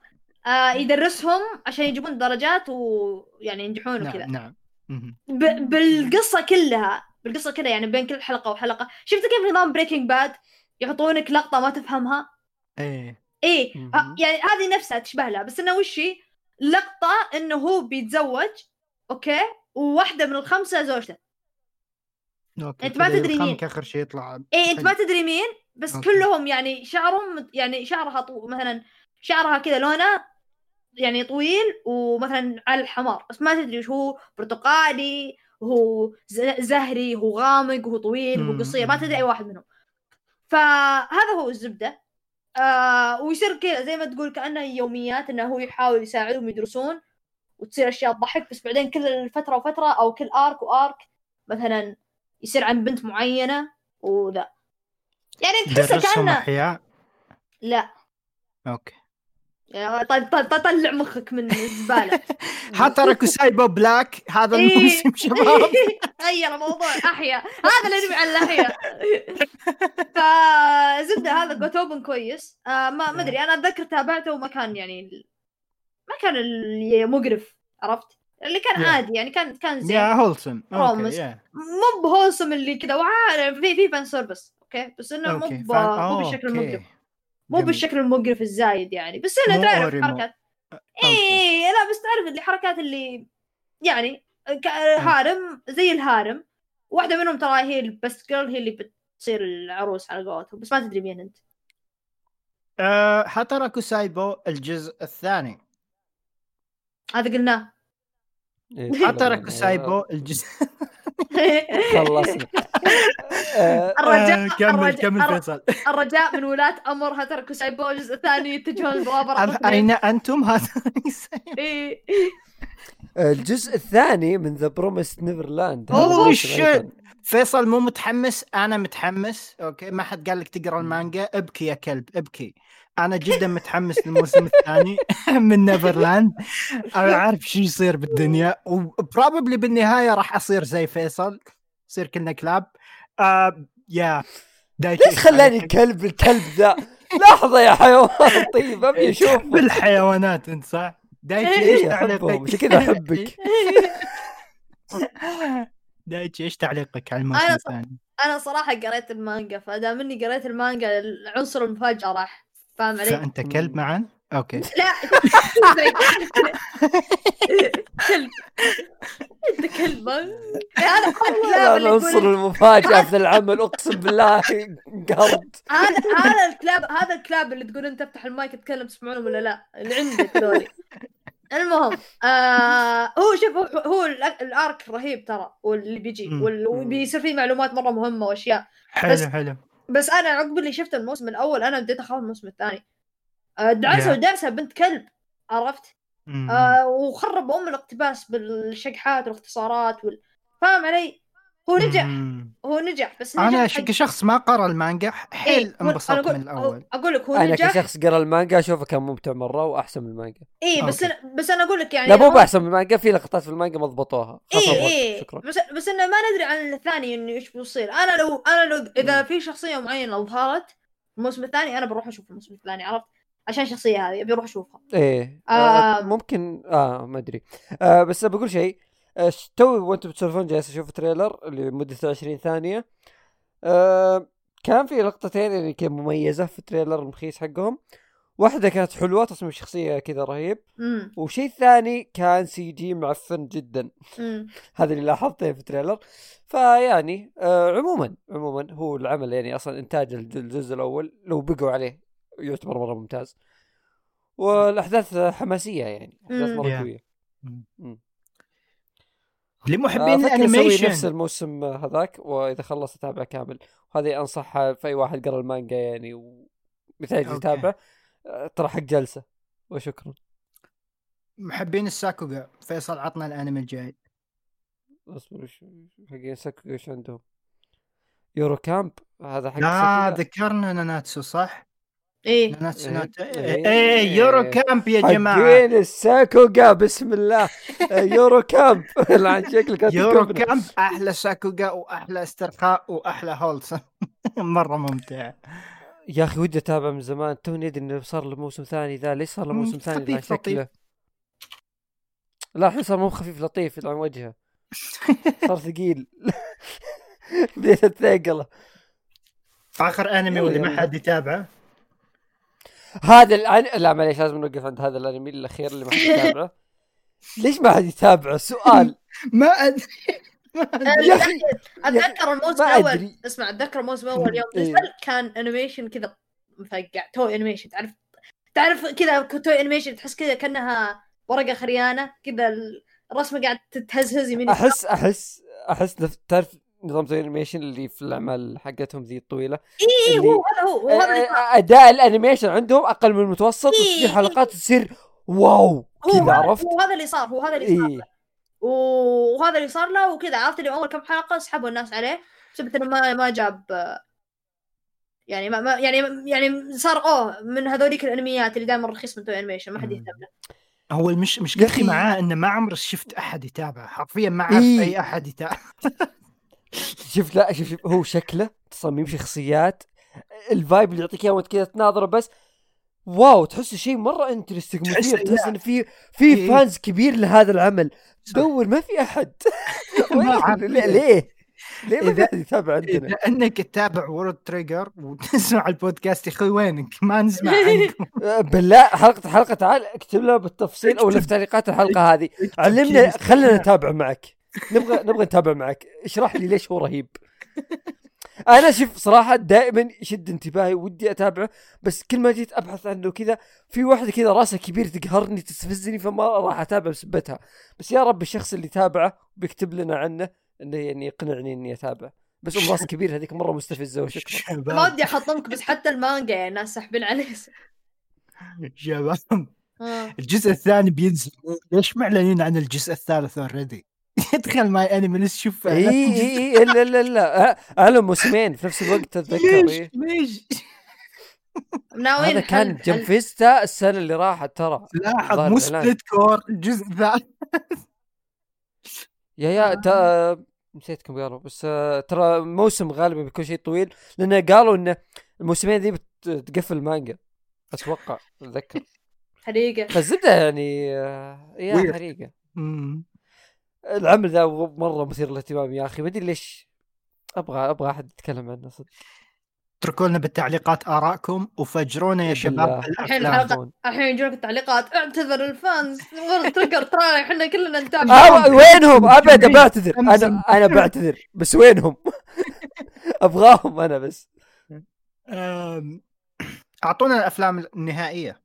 آه يدرسهم عشان يجيبون درجات ويعني ينجحون وكذا. نعم. نعم. ب... بالقصة كلها بالقصة كلها يعني بين كل حلقة وحلقة. شفت كيف نظام Breaking Bad يحطونك لقطة ما تفهمها؟ إيه. إيه. يعني هذه نفسها تشبه لها. بس إنه وش هي؟ لقطة إنه هو بيتزوج okay؟ وواحدة من الخمسة زوجته. okay أنت ما كذا تدري مين. اخر شيء يطلع. إيه أنت ما. تدري مين بس okay. كلهم يعني شعرهم يعني شعرها طو... مثلا شعرها كذا لونه يعني طويل ومثلا على احمرار. بس ما تدري وش هو برتقالي وهو زهري وهو غامق وهو طويل وهو قصير ما تدري. أي واحد منهم. فهذا هو الزبدة. آه ويصير كذا زي ما تقول كأنه يوميات إنه هو يحاول يساعدهم يدرسون وتصير أشياء تضحك بس بعدين كل فتره وفترة أو كل ارك وارك مثلا يصير عن بنت معينة وذا. يعني تحسه كأنه لا. أوكي. طلع مخك من الزباله هاترك وسايبو بلاك هذا إيه. الموسم شباب. غير الموضوع أحيا. هذا اللي نبي على الأحياء. فزبدة هذا جوتوبن كويس. آه ما أدري أنا أتذكر تابعته وما كان يعني ما كان اللي مقرف عرفت؟ اللي كان Yeah. عادي يعني كان كان زين. يا هولسم رومس. مو بهولسم اللي كذا وعارف في في فان سيرفس أوكي؟ بس إنه مو مو بالشكل أوكي. المقرف مو جميل. بالشكل المقرف الزايد يعني بس مو تعرف. حركات. إيه لا بس تعرف اللي حركات اللي يعني ك- harem زي ال harem واحدة منهم ترى هي ال best girl هي اللي بتصير العروس على قولتهم بس ما تدري مين أنت آه، هاتاراكو سايبو الجزء الثاني هذا قلناه إيه، هاتاراكو سايبو الجزء خلصنا. آه، الرجاء آه، كمل الرجاء كمل الر- فيصل. الرجاء من ولاة أمر هاتاراكو سايبو الجزء الثاني يتجهون البوابه. أين أنتم؟ سايبو؟ إيه. الجزء الثاني من The Promised Neverland shit. فيصل مو متحمس؟ أنا متحمس. okay ما حد قال لك تقرأ المانجا؟ ابكي يا كلب ابكي. أنا جدا متحمس للموسم الثاني من نيفرلاند. أنا عارف شو يصير بالدنيا و probably بالنهاية راح أصير زي فيصل يصير كلنا كلاب. آه يا دايتشي ليش خلاني كلب الكلب ذا؟ لحظة يا حيوان طيب أبي أشوف بالحيوانات أنت صح؟ دايتشي إيش تعليقك؟ عشان كذا أحبك. دايتشي إيش تعليقك على الموسم الثاني؟ أنا صراحة قريت المانجا فدام إني قريت المانجا العنصر المفاجأة راح. فاهم علي؟ فأنت كلب معا؟ okay. لا. كلب. أنت كلب. اللي العنصر المفاجأة في العمل أقسم بالله قرد. هذا هذا الكلاب هذا الكلاب اللي تقول أنت افتح المايك تتكلم تسمعونهم ولا لا؟ اللي عندك ذولي. المهم آه هو شوف هو, هو الأرك رهيب ترى واللي بيجي وبيصير فيه معلومات مرة مهمة وأشياء. حلو بس- حلو. بس أنا عقب اللي شفت الموسم الأول أنا بديت أخاف الموسم الثاني آه دعسة Yeah. ودعسة بنت كلب عرفت مم. آه وخرب أم الاقتباس بالشقحات والاختصارات وال... فاهم علي؟ هو نجح. مم. هو نجح بس نجح أنا حق- كشخص ما قرأ المانجا حيل إيه، هو- انبسطت أنا أقول- من الأول. أقول لك هو أنا نجح. كشخص قرأ المانجا أشوفه كان ممتع مرة وأحسن من المانجا. اي بس okay. أنا بس أنا أقول لك يعني لا مو بأحسن من المانجا في لقطات في المانجا ما ضبطوها. اي الوقت. اي شكرا. بس بس انه ما ندري عن الثاني إنه إيش بيصير. أنا لو أنا لو إذا في شخصية معينة ظهرت الموسم الثاني أنا بروح أشوف الموسم الثاني عرفت؟ عشان الشخصية هذه أبي أروح أشوفها. إيه آه. آه ممكن آه ما أدري. آه بس بقول شيء. آه توي وأنتم بتسولفون جالس أشوف trailer اللي مدته 20 ثانية. آه كان في لقطتين يعني كذا مميزة في ال trailer المخيس حقهم. واحدة كانت حلوة تصميم الشخصيه كذا رهيب. امم وشيء ثاني كان CG معفن جدا. امم هذا اللي لاحظته في ال trailer. فيعني آه عموما عموما هو العمل يعني أصلا إنتاج الج- الجزء الأول. لو بقوا عليه يعتبر مرة ممتاز. والأحداث حماسية يعني أحداث. مرة. قوية. لمحبين أفكر أسوي نفس الانيميشن الموسم هذاك وإذا خلص اتابعه كامل وهذه انصحها في أي واحد قرأ المانجا يعني ومحتاج أوكي. يتابع آه، ترى حق جلسة وشكرا محبين الساكوغا فيصل عطنا الأنمي الجاي اصبر وش حقين سكو إيش عندهم يورو كامب هذا حق لا سكو؟ ذكرنا ناناتسو صح؟ إيه. إيه. إيه. إيه. يورو كامب يا جماعة. حقين الساكوغا بسم الله. يورو كامب لعن شكلك يورو. كامب أحلى ساكوغا وأحلى استرخاء وأحلى wholesome. مرة ممتع. يا أخي ودي أتابع من زمان. توني ادري إنه صار له موسم ثاني ذا. ليش صار له موسم ثاني لطيف. شكله. لا الحين صار مو خفيف لطيف عن وجهه. صار ثقيل. بديت اتثقله آخر أنمي واللي ما. حد يتابعه. هذا الان لا معليش لازم نوقف عند هذا الأنمي الأخير اللي ما حد يتابعه ليش ما حد يتابعه سؤال ما أدري. يا أخي أتذكر الموسم الأول. اسمع أتذكر الموسم الأول يوم إيه. نزل كان animation كذا مفقع Toei Animation تعرف تعرف كذا Toei Animation تحس كذا كأنها ورقة خريانة كذا الرسمة قاعد تتهزهز يمين. احس احس أحس تعرف نظام زي ال animation اللي في الأعمال حقتهم ذي الطويلة إيه اللي- هو هذا هو. أداء ال animation عندهم أقل من المتوسط إيه. وتصير حلقات تصير wow كذا عرفت هو هذا اللي صار هو هذا اللي صار إيه وهذا اللي صار له وكذا عرفت اللي أول كم حلقة سحبوا الناس عليه بسبب إنه ما ما جاب يعني ما, ما يعني يعني صار أوه من هذوليك الأنميات اللي دائما رخيص من Toei Animation ما حد. يهتم له هو المش مشكلتي. معاه إنه ما عمري شفت أحد يتابعه حرفيا ما اعرف إيه. أي أحد يتابع شوف لا شوف شوف هو شكله تصميم شخصيات ال vibe اللي يعطيك إياه وأنت كذا تناظره بس wow تحس شيء مرة interesting مثير تحس. ان في في إيه. fans كبير لهذا العمل دور ما في أحد. ليه ليه ليه ما في يتابع عندنا إذا إنك تتابع World Trigger وتسمع البودكاست يا أخوي وينك؟ ما نسمع عنكم بالله حلقه حلقة تعال اكتب لنا بالتفصيل أو في. تعليقات الحلقة هذه علمنا. خلينا نتابع معك نبغى نبغى نتابع معك. اشرح لي ليش هو رهيب. أنا شوف صراحة دائما يشد انتباهي ودي أتابعه بس كل ما جيت أبحث عنه كذا في واحدة كذا راسها كبير تقهرني تستفزني فما راح أتابع بسبتها. بس يا رب الشخص اللي تابعه بيكتب لنا عنه إنه يعني يقنعني إني اتابع بس أم راس كبير هذيك مرة مستفزة وشكرا. ما ودي أحطمك بس حتى المانجا يعني الناس ساحبين عليه شباب. آه. الجزء الثاني بينزل. ليش معلنين عن الجزء الثالث already؟ يدخل MyAnimeList شوف إي إي إي لا لا لا اعلن موسمين في نفس الوقت اتذكر ليش. ليش؟ ناويين هذا كان جنب فيستا السنة اللي راحت ترى لاحظ مو. سبليت كور الجزء الثالث يا يا تا... نسيت كم قالوا بس آه، ترى موسم غالبا بيكون شيء طويل لأن قالوا إن الموسمين ذي بتقفل مانجا أتوقع أتذكر حريقة فالزبده يعني آه، يا. حريقة. العمل ذا مرة مثير للاهتمام يا أخي. ما أدري ليش. أبغى أبغى أحد يتكلم عنه صدق. اتركوا لنا بالتعليقات آرائكم وفجرونا يا. شباب الحين الحلقة- الحين يجونك التعليقات. اعتذر ال fans. Trigger ترى إحنا كلنا نتابع آه وينهم؟ أبد جميل. بعتذر. أنا أنا بعتذر بس وينهم؟ أبغاهم أنا بس. أعطونا الأفلام النهائية.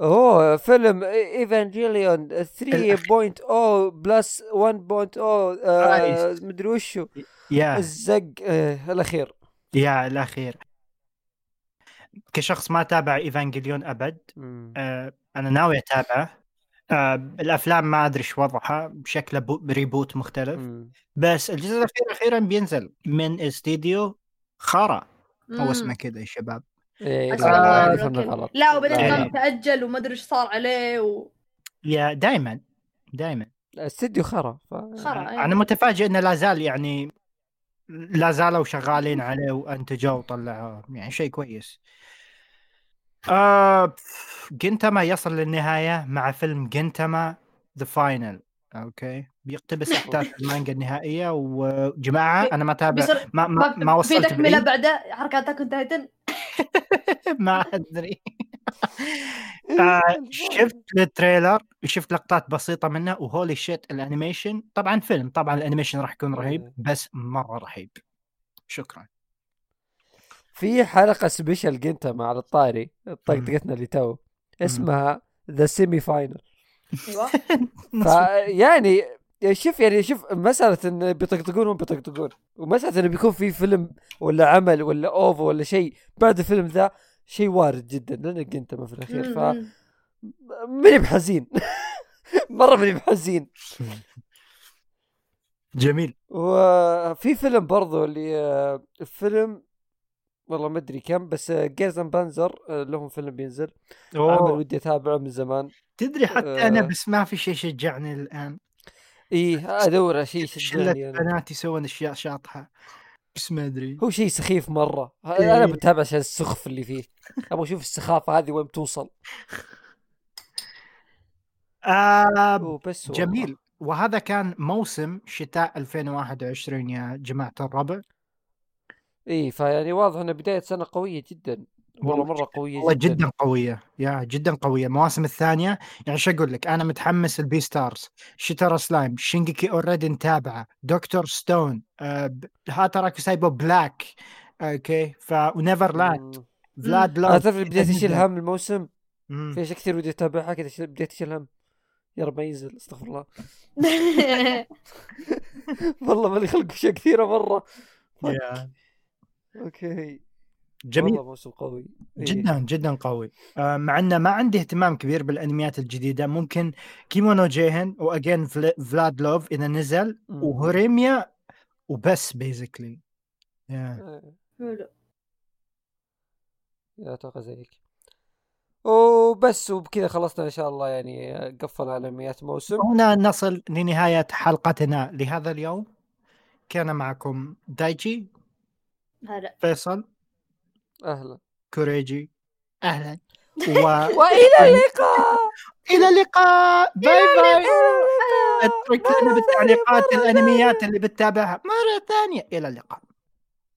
أوه فيلم Evangelion 3.0 plus 1.0 آه، مدري وشو. يا. الزق آه الأخير. يا الأخير. كشخص ما تابع Evangelion أبد مم. أه أنا ناوي أتابعه. أه الأفلام ما أدري إيش وضعها بشكله بو- ب reboot مختلف. مم. بس الجزء الأخير أخيرا بينزل من استديو مم. هو اسمه كذا يا شباب. إيه، لا،. غلط لا وبعدين لا. تاجل وما ادري إيش صار عليه و... يا دائما دائما الاستديو خرا ف... خرا أيوة. أنا متفاجئ إنه لا زال يعني لا زالوا شغالين عليه وانتجوه وطلعوه يعني شيء كويس آه جنتاما يصل للنهاية مع فيلم جنتاما ذا فاينل أوكي بيقتبس أحداث المانجا النهائية وجماعة أنا ما تابع ما ما, ما في وصلت تكمله بعيد. بعده حركات تاكن تايتن ما أدري. آه شفت التريلر شفت لقطات بسيطة منه وهولي شيت الأنيميشن. طبعا فيلم طبعا الأنيميشن راح يكون رهيب بس مرة رهيب. شكرا. في حلقة سبيشال جنتا مع الطاري طقطقتنا اللي تو اسمها The Semi-Final أيوه. فيعني شوف يعني شوف مسألة انه بيطقطقون هم بيطقطقون. ومسألة إنه بيكون في فيلم ولا عمل ولا OVA ولا شيء بعد الفيلم ذا شيء وارد جدا لأنك أنت ما في الأخير. ف. ماني بحزين. مرة ماني بحزين. جميل. وفي فيلم برضو اللي آه، فيلم والله ما أدري كم بس جيرزن بانزر لهم فيلم بينزل. عمل أوه. ودي أتابعه من زمان. تدري حتى أنا آه. بس ما في شيء شجعني الآن. إيه ادور شيء شله يشجعني أنا بنات يسوون أشياء شاطحة؟ بس ما أدري. هو شيء سخيف مرة. إيه. أنا بتابع عشان السخف اللي فيه. أبغى أشوف السخافة هذه وين بتوصل. آه والله. جميل. وهذا كان موسم شتاء 2021 يا جماعة الربع. إيه فيعني واضح إنه بداية سنة قوية جدا. والله مرة قوية والله جدا قوية. يا جدا قوية. المواسم الثانية يعني شو أقول لك أنا متحمس ال Beastars. شتر سلايم شينجيكي already نتابعه Dr. Stone آه هاتراكي سايبو Black. okay ف ونيفر لاند. Vlad Love تعرف بديت أشيل هم الموسم. في اشياء كثير ودي أتابعها كذا بديت أشيل هم. يا رب ما ينزل استغفر الله. والله مالي خلق اشياء كثيرة مرة. okay. جميل. والله موسم قوي. إيه. جدا جدا قوي. آه، مع إنه ما عندي اهتمام كبير بالأنميات الجديدة. ممكن كيمونو جيهن واجين Vlad Love إذا نزل. وهوريميا وبس basically آه، حلو. يا أتوقع زيك. وبس وبكذا خلصنا إن شاء الله يعني قفلنا على أنميات موسم. هنا نصل لنهاية حلقتنا لهذا اليوم. كان معكم دايجي هلا. فيصل. أهلا. كوريجي. أهلا. و... وإلى اللقاء. إلى اللقاء. bye bye. اترك لنا بالتعليقات الأنميات اللي بتتابعها. مرة ثانية. إلى اللقاء.